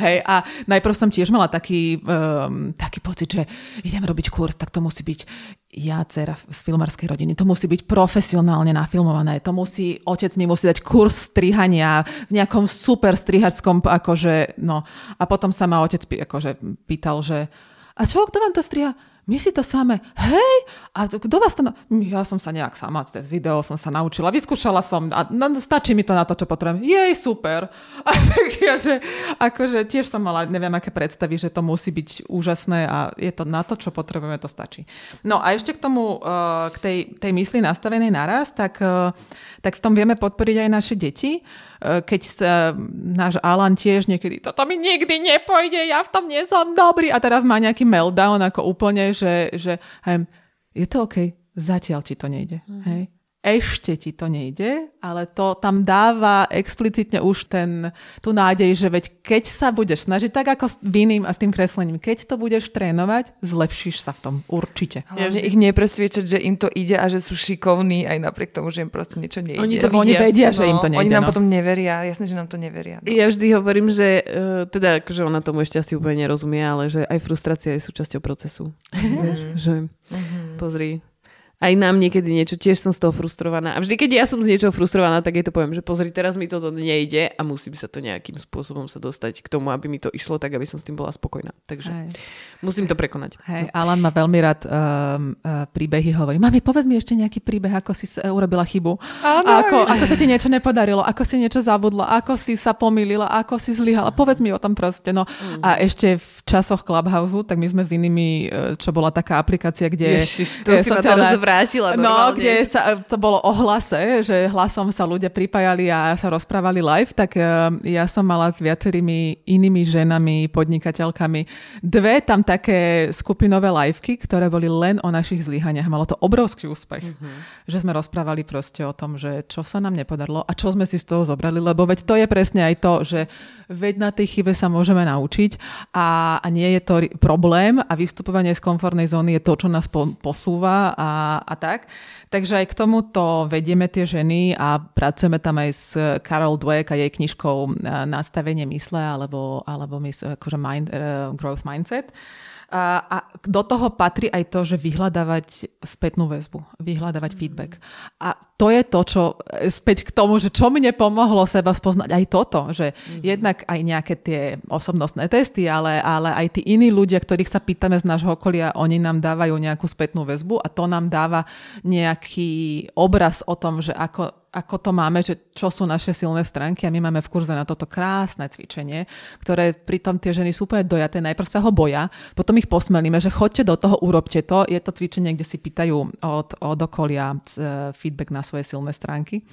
Hej, a najprv som tiež mala taký, um, taký pocit, že idem robiť kurz, tak to musí byť ja, dcera z filmárskej rodiny, to musí byť profesionálne nafilmované, to musí, otec mi musí dať kurz strihania v nejakom super strihačskom, akože, no. A potom sa ma otec akože, pýtal, že a čo, kto vám to striha? My si to same. Hej? A to- kto vás to... Na... Ja som sa nejak sama cez video som sa naučila. Vyskúšala som a stačí mi to na to, čo potrebujem. Jej, super. A tak ja, že akože tiež som mala neviem aké predstavy, že to musí byť úžasné a je to na to, čo potrebujeme, to stačí. No a ešte k tomu, eh, k tej, tej mysli nastavenej naraz, tak, eh, tak v tom vieme podporiť aj naše deti. Eh, Keď sa náš Alan tiež niekedy, toto mi nikdy nepojde, ja v tom nie som dobrý. A teraz má nejaký meltdown ako úplne, že, že hej, je to OK, zatiaľ ti to nejde. Mm. Hej. Ešte ti to nejde, ale to tam dáva explicitne už ten, tú nádej, že veď keď sa budeš snažiť, tak ako s viným a s tým kreslením, keď to budeš trénovať, zlepšíš sa v tom určite. Hlavne ich nepresviečať, že im to ide a že sú šikovní aj napriek tomu, že im proste niečo nejde. Oni to Oni vidia. vedia, že im to Oni nejde. nám no. potom neveria, jasné, že nám to neveria. No. Ja vždy hovorím, že uh, teda, akože ona tomu ešte asi úplne nerozumie, ale že aj frustrácia je súčasťou procesu. Vieš, že pozri, aj nám niekedy niečo, tiež som z toho frustrovaná. A vždy, keď ja som z niečoho frustrovaná, tak jej to poviem, že pozri, teraz mi toto nejde a musím sa to nejakým spôsobom sa dostať k tomu, aby mi to išlo tak, aby som s tým bola spokojná. Takže Hej. musím to prekonať. Hej, Alan má veľmi rád um, uh, príbehy, hovorí, mami, povedz mi ešte nejaký príbeh, ako si sa, urobila chybu. Áno, ako, ako sa ti niečo nepodarilo, ako si niečo zabudla, ako si sa pomýlila, ako si zlyhala. Povedz mi o tom proste. No. Mm. A ešte v časoch Clubhouse, tak my sme s inými, uh, čo bola taká aplikácia, kde... Ježiš, to je si vrátila No, normálne. kde sa, to bolo o hlase, že hlasom sa ľudia pripájali a sa rozprávali live, tak uh, ja som mala s viacerými inými ženami, podnikateľkami, dve tam také skupinové liveky, ktoré boli len o našich zlyhaniach. Malo to obrovský úspech, že sme rozprávali proste o tom, že čo sa nám nepodarilo a čo sme si z toho zobrali, lebo veď to je presne aj to, že veď na tej chybe sa môžeme naučiť a, a nie je to problém a vystupovanie z komfortnej zóny je to, čo nás po, posúva a, a tak. Takže aj k tomuto vedieme tie ženy a pracujeme tam aj s Carol Dweck a jej knižkou eh, Nastavenie mysle alebo, alebo mys, akože mind, uh, growth mindset. A, a do toho patrí aj to, že vyhľadávať spätnú väzbu, vyhľadávať feedback. A to je to, čo e, späť k tomu, že čo mi nepomohlo seba spoznať aj toto, že jednak aj nejaké tie osobnostné testy, ale, ale aj tí iní ľudia, ktorých sa pýtame z nášho okolia, oni nám dávajú nejakú spätnú väzbu a to nám dáva nejaký obraz o tom, že ako, ako to máme, že čo sú naše silné stránky a my máme v kurze na toto krásne cvičenie, ktoré pritom tie ženy sú úplne dojaté, najprv sa ho boja, potom ich posmelíme, že choďte do toho, urobte to. Je to cvičenie, kde si pýtajú od, od okolia feedback na svoje silné stránky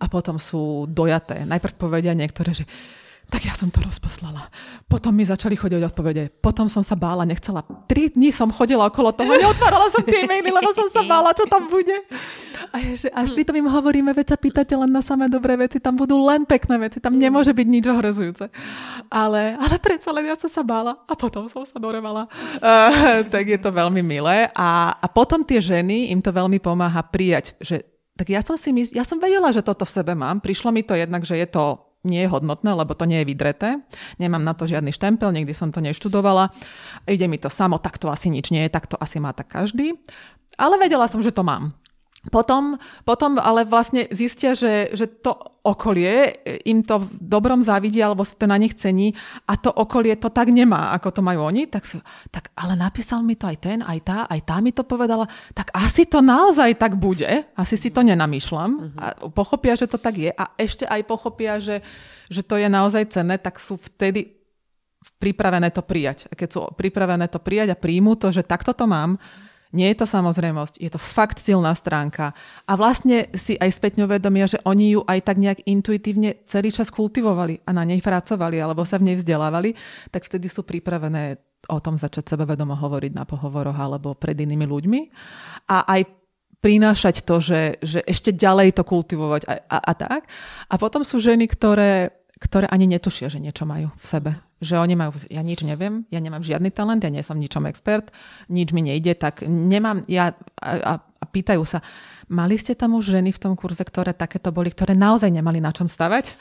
a potom sú dojaté. Najprv povedia niektoré, že tak ja som to rozposlala. Potom mi začali chodiť odpovede. Potom som sa bála, nechcela. Tri dní som chodila okolo toho, neotvárala som tie maily, lebo som sa bála, čo tam bude. A, je, že, a pritom im hovoríme, veď sa pýtate len na samé dobré veci, tam budú len pekné veci, tam nemôže byť nič ohrozujúce. Ale, ale predsa len ja som sa bála a potom som sa dorevala. Uh, tak je to veľmi milé. A, a potom tie ženy, im to veľmi pomáha prijať, že tak ja som si mysl- ja som vedela, že toto v sebe mám. Prišlo mi to jednak, že je to nie je hodnotné, lebo to nie je vydreté. Nemám na to žiadny štempel, nikdy som to neštudovala. Ide mi to samo, tak to asi nič nie je, tak to asi má tak každý. Ale vedela som, že to mám. Potom, potom ale vlastne zistia, že, že to okolie im to v dobrom závidí alebo si to na nich cení a to okolie to tak nemá, ako to majú oni, tak, si, tak ale napísal mi to aj ten, aj tá, aj tá mi to povedala, tak asi to naozaj tak bude, asi si to nenamýšľam a pochopia, že to tak je a ešte aj pochopia, že, že to je naozaj cenné, tak sú vtedy pripravené to prijať. A keď sú pripravené to prijať a príjmu to, že takto to mám, nie je to samozrejmosť, je to fakt silná stránka. A vlastne si aj späť uvedomia, že oni ju aj tak nejak intuitívne celý čas kultivovali a na nej pracovali alebo sa v nej vzdelávali, tak vtedy sú pripravené o tom začať sebevedomo hovoriť na pohovoroch alebo pred inými ľuďmi. A aj prinášať to, že, že ešte ďalej to kultivovať a, a, a tak. A potom sú ženy, ktoré ktoré ani netušia, že niečo majú v sebe. Že oni majú, ja nič neviem, ja nemám žiadny talent, ja nie som ničom expert, nič mi nejde, tak nemám, ja, a, a, a pýtajú sa, mali ste tam už ženy v tom kurze, ktoré takéto boli, ktoré naozaj nemali na čom stavať?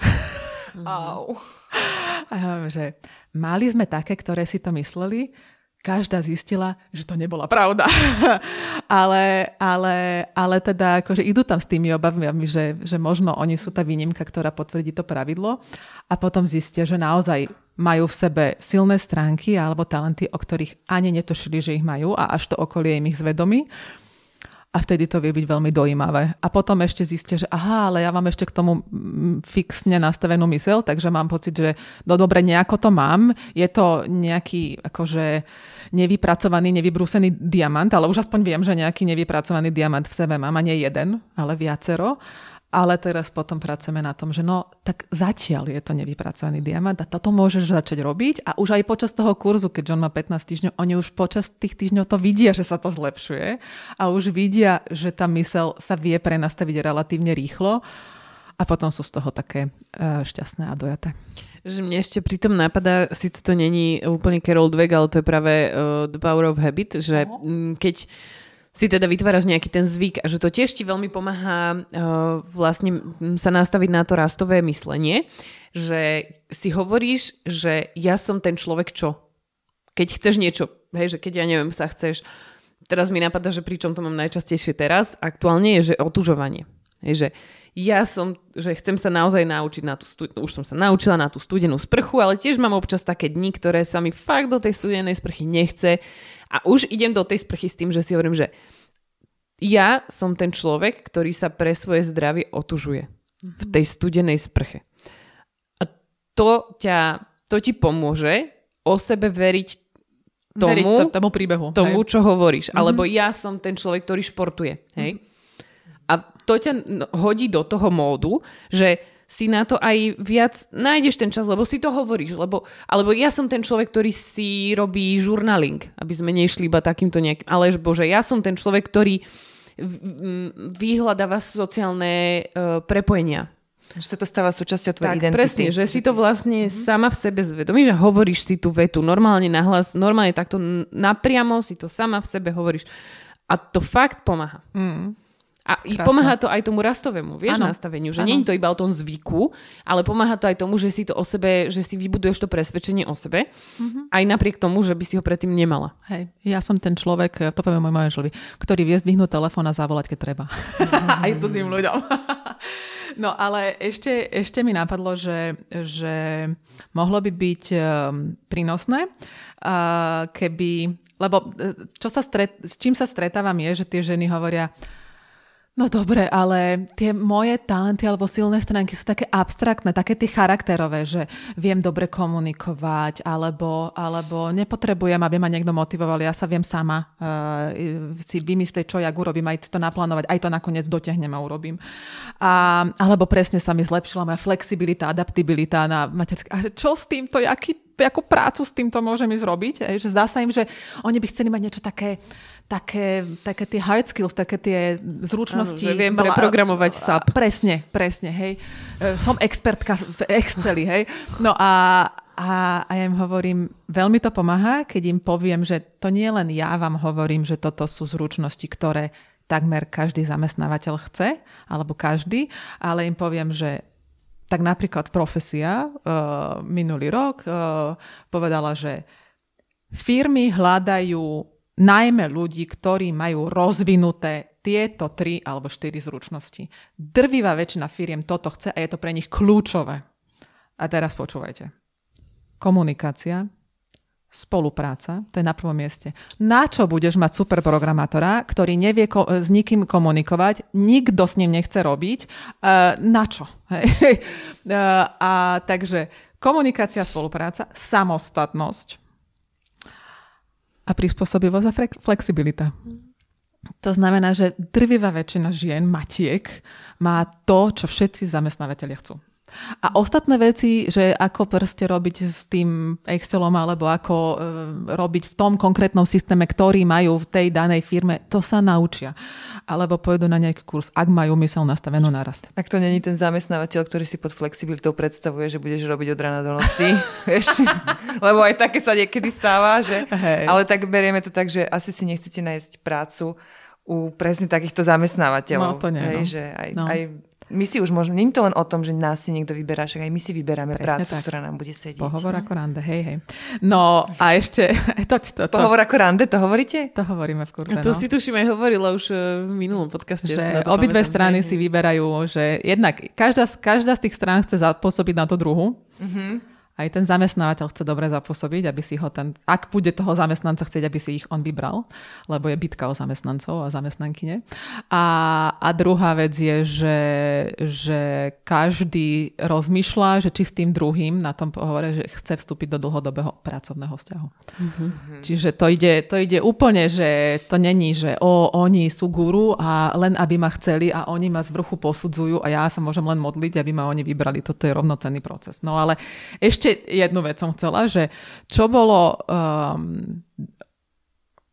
Mm. A ja hovorím, že mali sme také, ktoré si to mysleli, každá zistila, že to nebola pravda. ale, ale, ale teda akože idú tam s tými obavami, že, že možno oni sú tá výnimka, ktorá potvrdí to pravidlo a potom zistia, že naozaj majú v sebe silné stránky alebo talenty, o ktorých ani netušili, že ich majú a až to okolie im ich zvedomí a vtedy to vie byť veľmi dojímavé. A potom ešte zistia, že aha, ale ja mám ešte k tomu mm, fixne nastavenú mysel, takže mám pocit, že no dobre, nejako to mám. Je to nejaký akože nevypracovaný, nevybrúsený diamant, ale už aspoň viem, že nejaký nevypracovaný diamant v sebe mám a nie jeden, ale viacero. Ale teraz potom pracujeme na tom, že no, tak zatiaľ je to nevypracovaný diamant a toto môžeš začať robiť a už aj počas toho kurzu, keď John má 15 týždňov, oni už počas tých týždňov to vidia, že sa to zlepšuje a už vidia, že tá mysel sa vie prenastaviť relatívne rýchlo a potom sú z toho také uh, šťastné a dojaté. Že mne ešte pritom napadá, síce to není úplne Carol Dweck, ale to je práve uh, The Power of Habit, že uh-huh. keď si teda vytváraš nejaký ten zvyk a že to tiež ti veľmi pomáha uh, vlastne sa nastaviť na to rastové myslenie, že si hovoríš, že ja som ten človek čo? Keď chceš niečo, hej, že keď ja neviem, sa chceš, teraz mi napadá, že pričom to mám najčastejšie teraz, aktuálne je, že otužovanie. Hej, že ja som, že chcem sa naozaj naučiť na tú, stu- už som sa naučila na tú studenú sprchu, ale tiež mám občas také dni, ktoré sa mi fakt do tej studenej sprchy nechce a už idem do tej sprchy s tým, že si hovorím, že ja som ten človek, ktorý sa pre svoje zdravie otužuje v tej studenej sprche. A to, ťa, to ti pomôže o sebe veriť tomu, veriť to, tomu príbehu. Tomu, hej. čo hovoríš. Mm-hmm. Alebo ja som ten človek, ktorý športuje. Hej? Mm-hmm. A to ťa hodí do toho módu, že si na to aj viac nájdeš ten čas, lebo si to hovoríš, lebo, alebo ja som ten človek, ktorý si robí žurnaling, aby sme nešli iba takýmto nejakým, ale bože, ja som ten človek, ktorý vyhľadáva sociálne uh, prepojenia. Že sa to stáva súčasťou tvojej tak, identity. presne, že si to vlastne mm-hmm. sama v sebe zvedomíš a hovoríš si tú vetu normálne nahlas, normálne takto napriamo si to sama v sebe hovoríš. A to fakt pomáha. Mm. A Krásne. pomáha to aj tomu rastovému, vieš, ano. nastaveniu, že nie je to iba o tom zvyku, ale pomáha to aj tomu, že si to o sebe, že si vybuduješ to presvedčenie o sebe, mm-hmm. aj napriek tomu, že by si ho predtým nemala. Hej, ja som ten človek, to poviem môj manželovi, ktorý vie zdvihnúť telefón a zavolať, keď treba. Mm-hmm. aj cudzím ľuďom. no ale ešte, ešte mi napadlo, že, že mohlo by byť um, prínosné, uh, keby, lebo e, čo sa stret, s čím sa stretávam je, že tie ženy hovoria, No dobre, ale tie moje talenty alebo silné stránky sú také abstraktné, také tie charakterové, že viem dobre komunikovať, alebo, alebo nepotrebujem, aby ma niekto motivoval, ja sa viem sama uh, si vymyslieť, čo ja urobím, aj to naplánovať, aj to nakoniec dotiahnem a urobím. A, alebo presne sa mi zlepšila moja flexibilita, adaptibilita na materské. A čo s týmto, aký, akú prácu s týmto môžem ísť robiť? Že zdá sa im, že oni by chceli mať niečo také také, také tie hard skills, také tie zručnosti. Ano, že viem preprogramovať SAP. Presne, presne, hej. E, som expertka v Exceli, hej. No a, a, a ja im hovorím, veľmi to pomáha, keď im poviem, že to nie len ja vám hovorím, že toto sú zručnosti, ktoré takmer každý zamestnávateľ chce, alebo každý, ale im poviem, že tak napríklad profesia uh, minulý rok uh, povedala, že firmy hľadajú najmä ľudí, ktorí majú rozvinuté tieto tri alebo štyri zručnosti. Drvivá väčšina firiem toto chce a je to pre nich kľúčové. A teraz počúvajte. Komunikácia, spolupráca, to je na prvom mieste. Na čo budeš mať super programátora, ktorý nevie ko- s nikým komunikovať, nikto s ním nechce robiť, uh, na čo? uh, a takže komunikácia, spolupráca, samostatnosť a prispôsobivosť a flexibilita. To znamená, že drvivá väčšina žien, matiek, má to, čo všetci zamestnávateľia chcú. A ostatné veci, že ako proste robiť s tým Excelom alebo ako e, robiť v tom konkrétnom systéme, ktorý majú v tej danej firme, to sa naučia. Alebo pôjdu na nejaký kurz, ak majú mysel nastavenú narast. Ak to není ten zamestnávateľ, ktorý si pod flexibilitou predstavuje, že budeš robiť od rana do noci, vieš, lebo aj také sa niekedy stáva, že? Hej. Ale tak berieme to tak, že asi si nechcete nájsť prácu u presne takýchto zamestnávateľov. No, to nie, hej, no. že aj, no. aj my si už môžeme, nie je to len o tom, že nás si niekto vyberá, však aj my si vyberáme Presne prácu, tak. ktorá nám bude sedieť. Pohovor ako rande, hej, hej. No a ešte... To, to, to, Pohovor ako rande, to hovoríte? to hovoríme v kurve, A to no. si tuším aj hovorila už eh, v minulom podcaste. že obidve strany Hej, si vyberajú, že jednak každá, každá z tých strán chce zapôsobiť na to druhu. Mhm. Aj ten zamestnávateľ chce dobre zapôsobiť, aby si ho ten, ak bude toho zamestnanca chcieť, aby si ich on vybral, lebo je bitka o zamestnancov a zamestnankyne. A, a druhá vec je, že, že každý rozmýšľa, že či s tým druhým na tom pohovore, že chce vstúpiť do dlhodobého pracovného vzťahu. Čiže to ide, to ide úplne, že to není, že o, oni sú guru a len aby ma chceli a oni ma z vrchu posudzujú a ja sa môžem len modliť, aby ma oni vybrali. Toto je rovnocenný proces. No ale ešte jednu vec som chcela, že čo bolo um,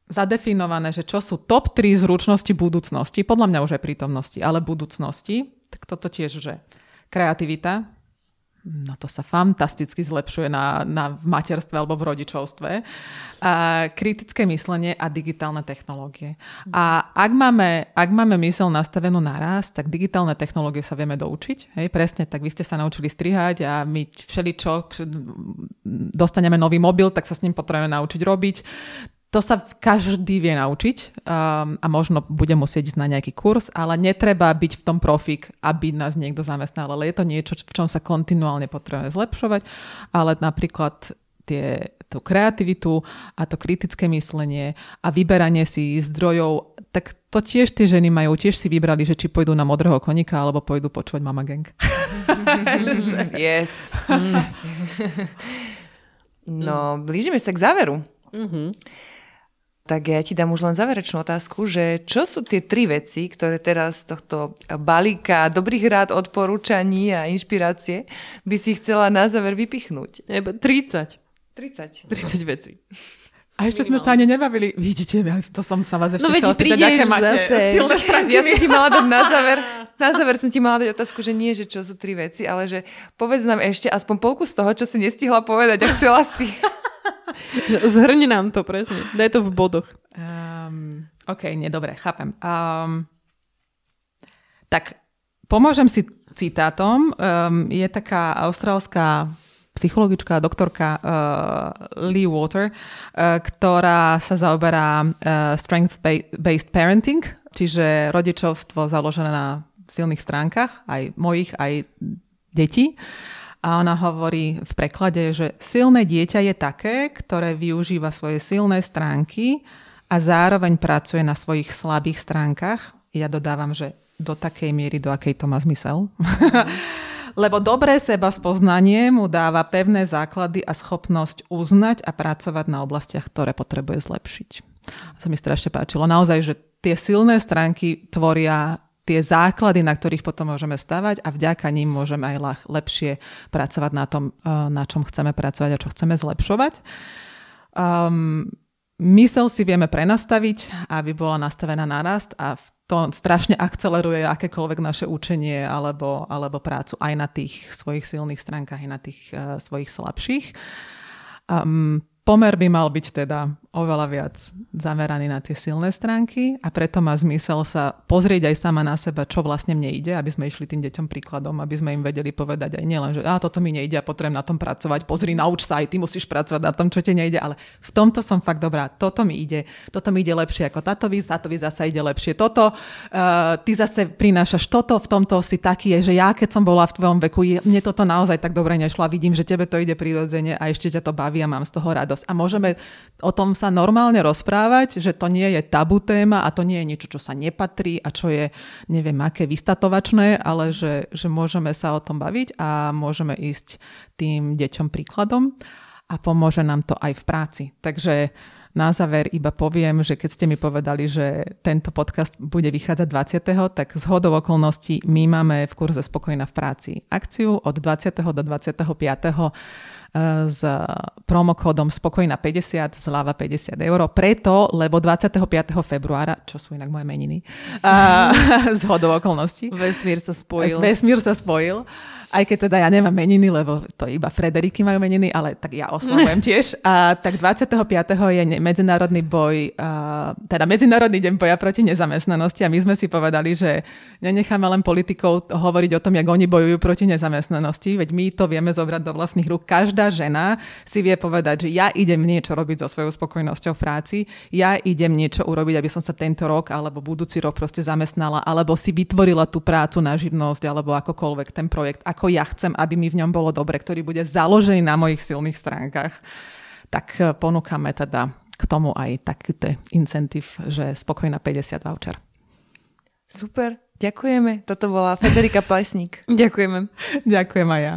zadefinované, že čo sú top 3 zručnosti budúcnosti, podľa mňa už aj prítomnosti, ale budúcnosti, tak toto tiež, že kreativita, no to sa fantasticky zlepšuje na, na materstve alebo v rodičovstve. A kritické myslenie a digitálne technológie. A ak máme, ak máme mysel nastavenú naraz, tak digitálne technológie sa vieme doučiť. Hej, presne, tak vy ste sa naučili strihať a my všeličo, dostaneme nový mobil, tak sa s ním potrebujeme naučiť robiť. To sa každý vie naučiť um, a možno bude musieť ísť na nejaký kurz, ale netreba byť v tom profík, aby nás niekto zamestnal, ale je to niečo, v čom sa kontinuálne potrebujeme zlepšovať, ale napríklad tie, tú kreativitu a to kritické myslenie a vyberanie si zdrojov, tak to tiež tie ženy majú, tiež si vybrali, že či pôjdu na modrého konika, alebo pôjdu počúvať Mama Gang. Yes. no, blížime sa k záveru. Mhm. Tak ja ti dám už len záverečnú otázku, že čo sú tie tri veci, ktoré teraz z tohto balíka dobrých rád, odporúčaní a inšpirácie by si chcela na záver vypichnúť? Eba 30. 30. 30 vecí. A ešte sme sa ani nebavili. Vidíte, ja to som sa vás ešte No chcela prídeš aké máte zase. silné stránky. Ja som ti mala dať na záver, na záver som ti mala dať otázku, že nie, že čo sú tri veci, ale že povedz nám ešte aspoň polku z toho, čo si nestihla povedať a chcela si. Zhrni nám to presne. Daj to v bodoch. Um, OK, nie, dobre, chápem. Um, tak pomôžem si citátom. Um, je taká austrálska psychologička, doktorka uh, Lee Water, uh, ktorá sa zaoberá uh, strength-based parenting, čiže rodičovstvo založené na silných stránkach, aj mojich, aj detí. A ona hovorí v preklade, že silné dieťa je také, ktoré využíva svoje silné stránky a zároveň pracuje na svojich slabých stránkach. Ja dodávam, že do takej miery, do akej to má zmysel. Lebo dobré seba spoznanie mu dáva pevné základy a schopnosť uznať a pracovať na oblastiach, ktoré potrebuje zlepšiť. A to mi strašne páčilo. Naozaj, že tie silné stránky tvoria tie základy, na ktorých potom môžeme stavať a vďaka ním môžeme aj ľah- lepšie pracovať na tom, eh, na čom chceme pracovať a čo chceme zlepšovať. Um, mysel si vieme prenastaviť, aby bola nastavená na a to strašne akceleruje akékoľvek naše učenie alebo, alebo prácu aj na tých svojich silných stránkach, aj na tých uh, svojich slabších. Um, pomer by mal byť teda oveľa viac zameraný na tie silné stránky a preto má zmysel sa pozrieť aj sama na seba, čo vlastne mne ide, aby sme išli tým deťom príkladom, aby sme im vedeli povedať aj nielen, že a toto mi nejde a potrebujem na tom pracovať, pozri, nauč sa aj ty musíš pracovať na tom, čo ti nejde, ale v tomto som fakt dobrá, toto mi ide, toto mi ide lepšie ako táto víc, táto víc zase ide lepšie toto, uh, ty zase prinášaš toto, v tomto si taký je, že ja keď som bola v tvojom veku, mne toto naozaj tak dobre nešlo a vidím, že tebe to ide prirodzene a ešte ťa to baví a mám z toho radosť. A môžeme o tom sa normálne rozprávať, že to nie je tabu téma a to nie je niečo, čo sa nepatrí a čo je neviem aké vystatovačné, ale že, že môžeme sa o tom baviť a môžeme ísť tým deťom príkladom a pomôže nám to aj v práci. Takže na záver iba poviem, že keď ste mi povedali, že tento podcast bude vychádzať 20., tak z hodov okolností my máme v kurze Spokojná v práci akciu od 20. do 25 s promokódom Spokojná 50, zľava 50 eur. Preto, lebo 25. februára, čo sú inak moje meniny, z hodou okolností. Vesmír sa spojil. Vesmír sa spojil. Aj keď teda ja nemám meniny, lebo to iba Frederiky majú meniny, ale tak ja oslavujem tiež. A tak 25. je medzinárodný boj, a, teda Medzinárodný deň boja proti nezamestnanosti a my sme si povedali, že nenecháme len politikov hovoriť o tom, jak oni bojujú proti nezamestnanosti, veď my to vieme zobrať do vlastných rúk. Každá žena si vie povedať, že ja idem niečo robiť so svojou spokojnosťou v práci, ja idem niečo urobiť, aby som sa tento rok alebo budúci rok proste zamestnala, alebo si vytvorila tú prácu na živnosť, alebo akokoľvek ten projekt, ako ja chcem, aby mi v ňom bolo dobre, ktorý bude založený na mojich silných stránkach, tak eh, ponúkame teda k tomu aj takýto incentív, že spokojná 50 voucher. Super, ďakujeme. Toto bola Federika Plesník. Ďakujeme. Ďakujem aj ja.